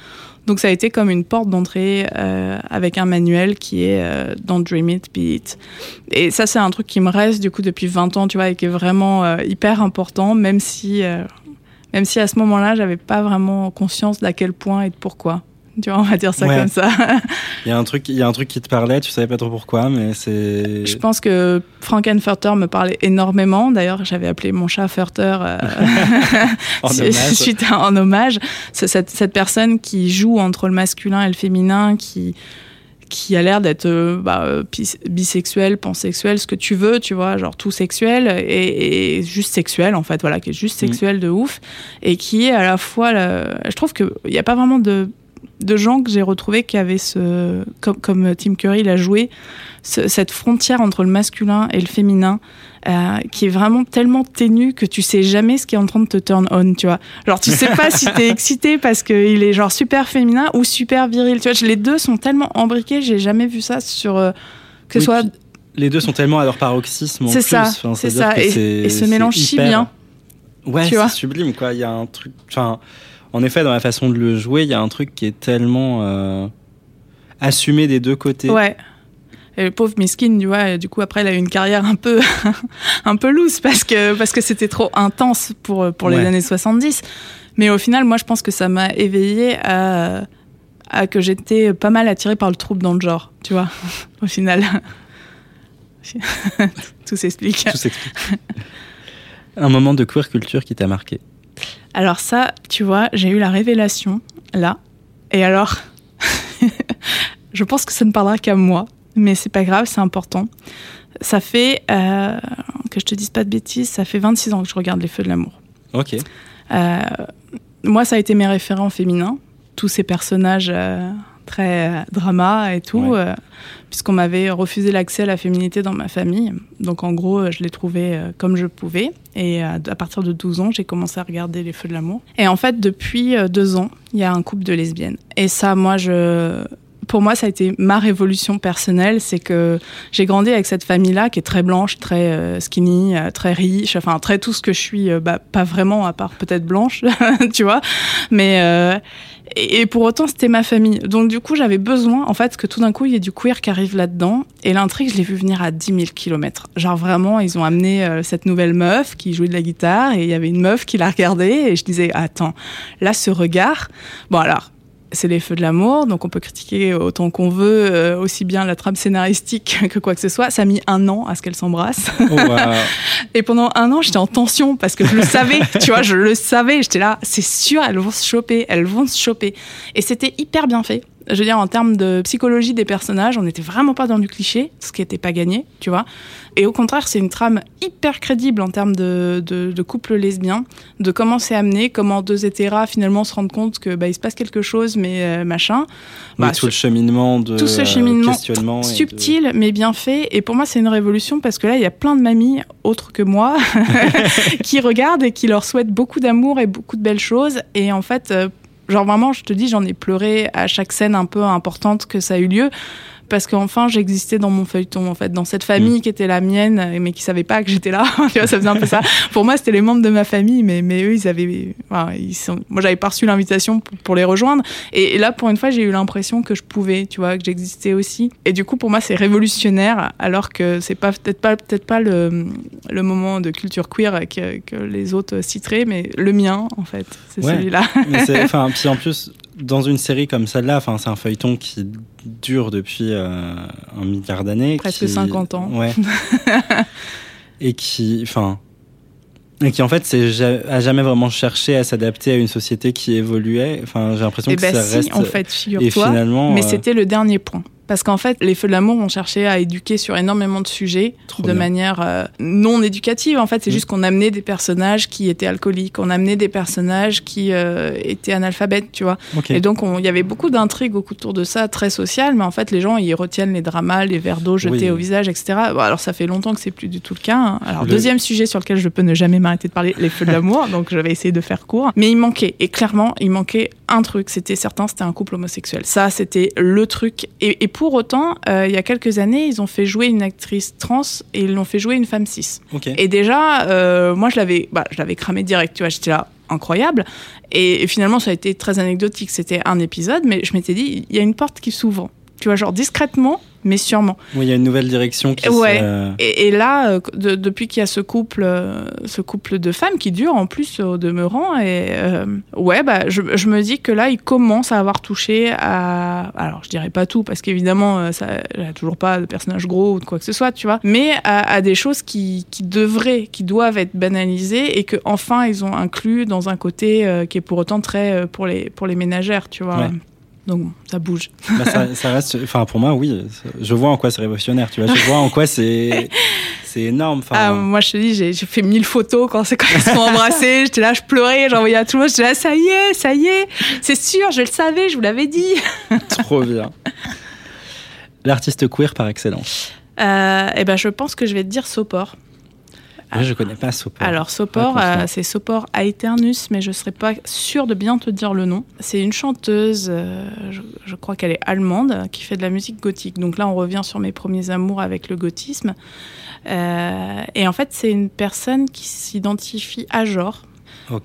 Donc ça a été comme une porte d'entrée euh, avec un manuel qui est euh, Don't Dream It, Be It. Et ça c'est un truc qui me reste du coup depuis 20 ans, tu vois, et qui est vraiment euh, hyper important, même si, euh, même si à ce moment-là j'avais pas vraiment conscience d'à quel point et de pourquoi. Tu vois, on va dire ça Ouais. comme ça. (laughs) Il y a un truc, il y a un truc qui te parlait, tu savais pas trop pourquoi, mais c'est. Je pense que Frankenfurter me parlait énormément. D'ailleurs, j'avais appelé mon chat Furter euh, (laughs) En (laughs) hommage. suite à en hommage. Cette, cette personne qui joue entre le masculin et le féminin, qui qui a l'air d'être euh, bah, euh, bis- bisexuel, pansexuel, ce que tu veux, tu vois, genre tout sexuel et, et juste sexuel en fait, voilà, qui est juste Mm. sexuel de ouf et qui est à la fois, le- je trouve que il n'y a pas vraiment de de gens que j'ai retrouvés qui avaient ce, comme, comme Tim Curry l'a joué, ce- cette frontière entre le masculin et le féminin, euh, qui est vraiment tellement ténue que tu sais jamais ce qui est en train de te turn on, tu vois. Genre, tu sais pas si (laughs) t'es excité parce qu'il est genre super féminin ou super viril, tu vois. Les deux sont tellement embriqués, j'ai jamais vu ça sur. euh, que ce soit. les deux sont tellement à leur paroxysme en C'est ça, Enfin, c'est ça. Et, et se c'est mélange si hyper- bien. Ouais, c'est sublime quoi. Il y a un truc. Enfin, en effet, dans la façon de le jouer, il y a un truc qui est tellement euh, assumé des deux côtés. Ouais. Et le pauvre Miskin, tu vois, du coup après elle a eu une carrière un peu (laughs) un peu loose parce que parce que c'était trop intense pour pour les Ouais. années 70. Mais au final, moi je pense que ça m'a éveillée à à que j'étais pas mal attirée par le trouble dans le genre, tu vois. (laughs) Au final. (laughs) Tout s'explique. Tout s'explique. un moment de queer culture qui t'a marqué. Alors ça, tu vois, j'ai eu la révélation là. Et alors, (laughs) je pense que ça ne parlera qu'à moi, mais c'est pas grave, c'est important. Ça fait, euh, que je te dise pas de bêtises, ça fait 26 ans que je regarde Les Feux de l'amour. Ok. Euh, moi, ça a été mes référents féminins, tous ces personnages euh, très euh, drama et tout, Ouais. euh, puisqu'on m'avait refusé l'accès à la féminité dans ma famille. Donc, en gros, euh, je l'ai trouvé comme je pouvais. Et à partir de 12 ans, j'ai commencé à regarder Les Feux de l'amour. Et en fait, depuis deux ans, il y a un couple de lesbiennes. Et ça, moi, je pour moi, ça a été ma révolution personnelle. C'est que j'ai grandi avec cette famille-là qui est très blanche, très skinny, très riche, enfin très tout ce que je suis, bah, pas vraiment à part peut-être blanche, (laughs) tu vois. Mais euh, et, pour autant, c'était ma famille. Donc du coup, j'avais besoin, en fait, que tout d'un coup, il y ait du queer qui arrive là-dedans. Et l'intrigue, je l'ai vu venir à 10 000 kilomètres. Genre vraiment, ils ont amené euh, cette nouvelle meuf qui jouait de la guitare et il y avait une meuf qui la regardait et je disais, attends, là, ce regard. Bon alors c'est les feux de l'amour, donc on peut critiquer autant qu'on veut, euh, aussi bien la trame scénaristique (laughs) que quoi que ce soit. Ça a mis un an à ce qu'elles s'embrassent. Oh, wow. (laughs) Et pendant un an, j'étais en tension parce que je le savais, (laughs) tu vois, je le savais. J'étais là, c'est sûr, elles vont se choper, elles vont se choper. Et c'était hyper bien fait. Je veux dire, en termes de psychologie des personnages, on n'était vraiment pas dans du cliché, ce qui n'était pas gagné, tu vois. Et au contraire, c'est une trame hyper crédible en termes de, de, de couple lesbien, de comment c'est amené, comment deux hétéras finalement se rendent compte que bah, il se passe quelque chose, mais euh, machin. Oui, Bah, tout le cheminement de tout ce cheminement questionnement et de- subtil mais bien fait et pour moi c'est une révolution parce que là il y a plein de mamies autres que moi (laughs) (laughs) qui regardent et qui leur souhaitent beaucoup d'amour et beaucoup de belles choses et en fait euh, genre vraiment je te dis j'en ai pleuré à chaque scène un peu importante que ça a eu lieu parce qu'enfin j'existais dans mon feuilleton en fait dans cette famille qui était la mienne mais qui savait pas que j'étais là. (laughs) Tu vois ça faisait un peu ça. Pour moi c'était les membres de ma famille mais mais eux ils avaient enfin, ils sont moi j'avais pas reçu l'invitation pour, pour les rejoindre. Et, et là pour une fois j'ai eu l'impression que je pouvais tu vois que j'existais aussi. Et du coup pour moi c'est révolutionnaire alors que c'est pas peut-être pas peut-être pas le, le moment de culture queer que, que les autres citeraient mais le mien en fait c'est Ouais. celui-là. Mais c'est- (laughs) enfin, puis en plus, dans une série comme celle-là, enfin, c'est un feuilleton qui dure depuis euh, un milliard d'années. Presque qui- 50 ans. Ouais. (laughs) et qui, enfin, et qui en fait, a jamais vraiment cherché à s'adapter à une société qui évoluait. Enfin, j'ai l'impression et que ben ça si reste. en fait figure-toi Mais euh, c'était le dernier point. Parce qu'en fait, les Feux de l'amour ont cherché à éduquer sur énormément de sujets Trop de bien. manière euh, non éducative. En fait, c'est Mm. juste qu'on amenait des personnages qui étaient alcooliques, on amenait des personnages qui euh, étaient analphabètes, tu vois. Et donc, on- il y avait beaucoup d'intrigues autour de ça, très social, mais en fait, les gens, ils retiennent les dramas, les verres d'eau jetés Oui. au visage, etc. Bon, alors, ça fait longtemps que c'est plus du tout le cas. hein. Alors, Le- deuxième sujet sur lequel je peux ne jamais m'arrêter de parler, les feux de l'amour. (laughs) donc, je vais essayer de faire court. Mais il manquait, et clairement, il manquait un truc. C'était certain, c'était un couple homosexuel. Ça, c'était le truc. Et, et pour autant, euh, il y a quelques années, ils ont fait jouer une actrice trans et ils l'ont fait jouer une femme cis. Et déjà, euh, moi, je l'avais, bah, je l'avais cramé direct. Tu vois, j'étais là, incroyable. Et, et finalement, ça a été très anecdotique. C'était un épisode, mais je m'étais dit, il y a une porte qui s'ouvre. Tu vois, genre discrètement, mais sûrement. Oui, il y a une nouvelle direction qui Ouais. se- Et, et là, euh, de- depuis qu'il y a ce couple, euh, ce couple de femmes qui dure en plus au demeurant, et euh, ouais, bah, je, je me dis que là, il commence à avoir touché à, alors je dirais pas tout parce qu'évidemment, ça, il y a toujours pas de personnage gros ou de quoi que ce soit, tu vois, mais à, à des choses qui, qui devraient, qui doivent être banalisées et que enfin ils ont inclus dans un côté euh, qui est pour autant très euh, pour les pour les ménagères, tu vois. Ouais. Donc bon, ça bouge. Bah, ça, (laughs) ça reste, enfin pour moi, oui, je vois en quoi c'est révolutionnaire. Tu vois, je vois en quoi c'est c'est énorme. Ah, moi, je te dis, j'ai fait mille photos quand, c'est- quand ils se sont embrassés. J'étais là, je pleurais, j'envoyais à tout le monde. J'étais là, ça y est, ça y est, c'est sûr, je le savais, je vous l'avais dit. (laughs) trop bien. L'artiste queer par excellence. Euh, et ben, je pense que je vais te dire Sopor. Moi, je connais pas Sopor. Alors, Sopor, euh, c'est Sopor Aeternus, mais je serais pas sûre de bien te dire le nom. C'est une chanteuse, euh, je, je crois qu'elle est allemande, qui fait de la musique gothique. Donc là, on revient sur mes premiers amours avec le gothisme. Euh, et en fait, c'est une personne qui s'identifie à genre,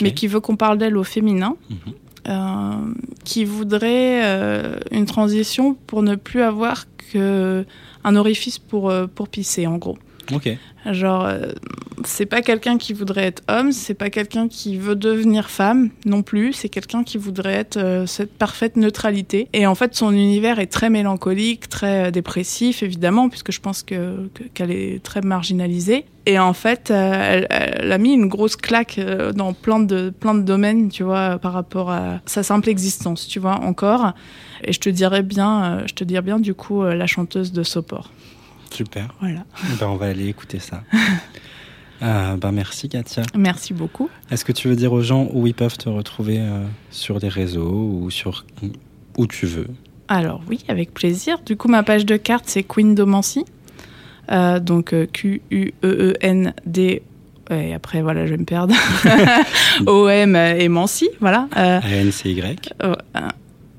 mais qui veut qu'on parle d'elle au féminin. Mhm. euh, qui voudrait euh, une transition pour ne plus avoir que un orifice pour, euh, pour pisser, en gros. Ok. Genre, euh, c'est pas quelqu'un qui voudrait être homme, c'est pas quelqu'un qui veut devenir femme non plus, c'est quelqu'un qui voudrait être euh, cette parfaite neutralité. Et en fait, son univers est très mélancolique, très euh, dépressif, évidemment, puisque je pense que que- qu'elle est très marginalisée. Et en fait, elle, a mis une grosse claque dans plein de, plein de domaines, tu vois, par rapport à sa simple existence, tu vois, encore. Et je te dirais bien, je te dirais bien, du coup, la chanteuse de Sopor. Super. Voilà. Ben, on va aller écouter ça. (laughs) Euh, ben, merci Katia. Merci beaucoup. Est-ce que tu veux dire aux gens où ils peuvent te retrouver euh, sur les réseaux ou sur où tu veux? Alors oui, avec plaisir. Du coup, ma page de carte, c'est Queen Domancy. Euh, donc Q-U-E-E-N-D. Et après, voilà, je vais me perdre. (laughs) O-M et Mancy, voilà. A-N-C-Y.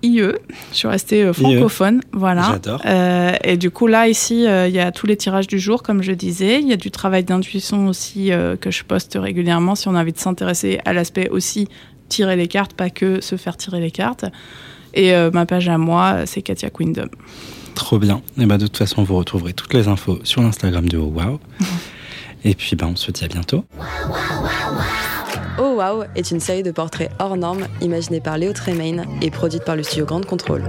IE. Je suis restée euh, francophone, voilà. J'adore. Euh, et du coup, là, ici, euh, il y a tous les tirages du jour, comme je disais. Il y a du travail d'intuition aussi euh, que je poste régulièrement si on a envie de s'intéresser à l'aspect aussi tirer les cartes, pas que se faire tirer les cartes. Et euh, ma page à moi, c'est Katia Queendom. Trop bien. Et ben, de toute façon, vous retrouverez toutes les infos sur l'Instagram de Wow. (laughs) Et puis, ben, on se dit à bientôt. Oh Wow est une série de portraits hors normes imaginée par Léo Tremaine et produite par le studio Grande Contrôle.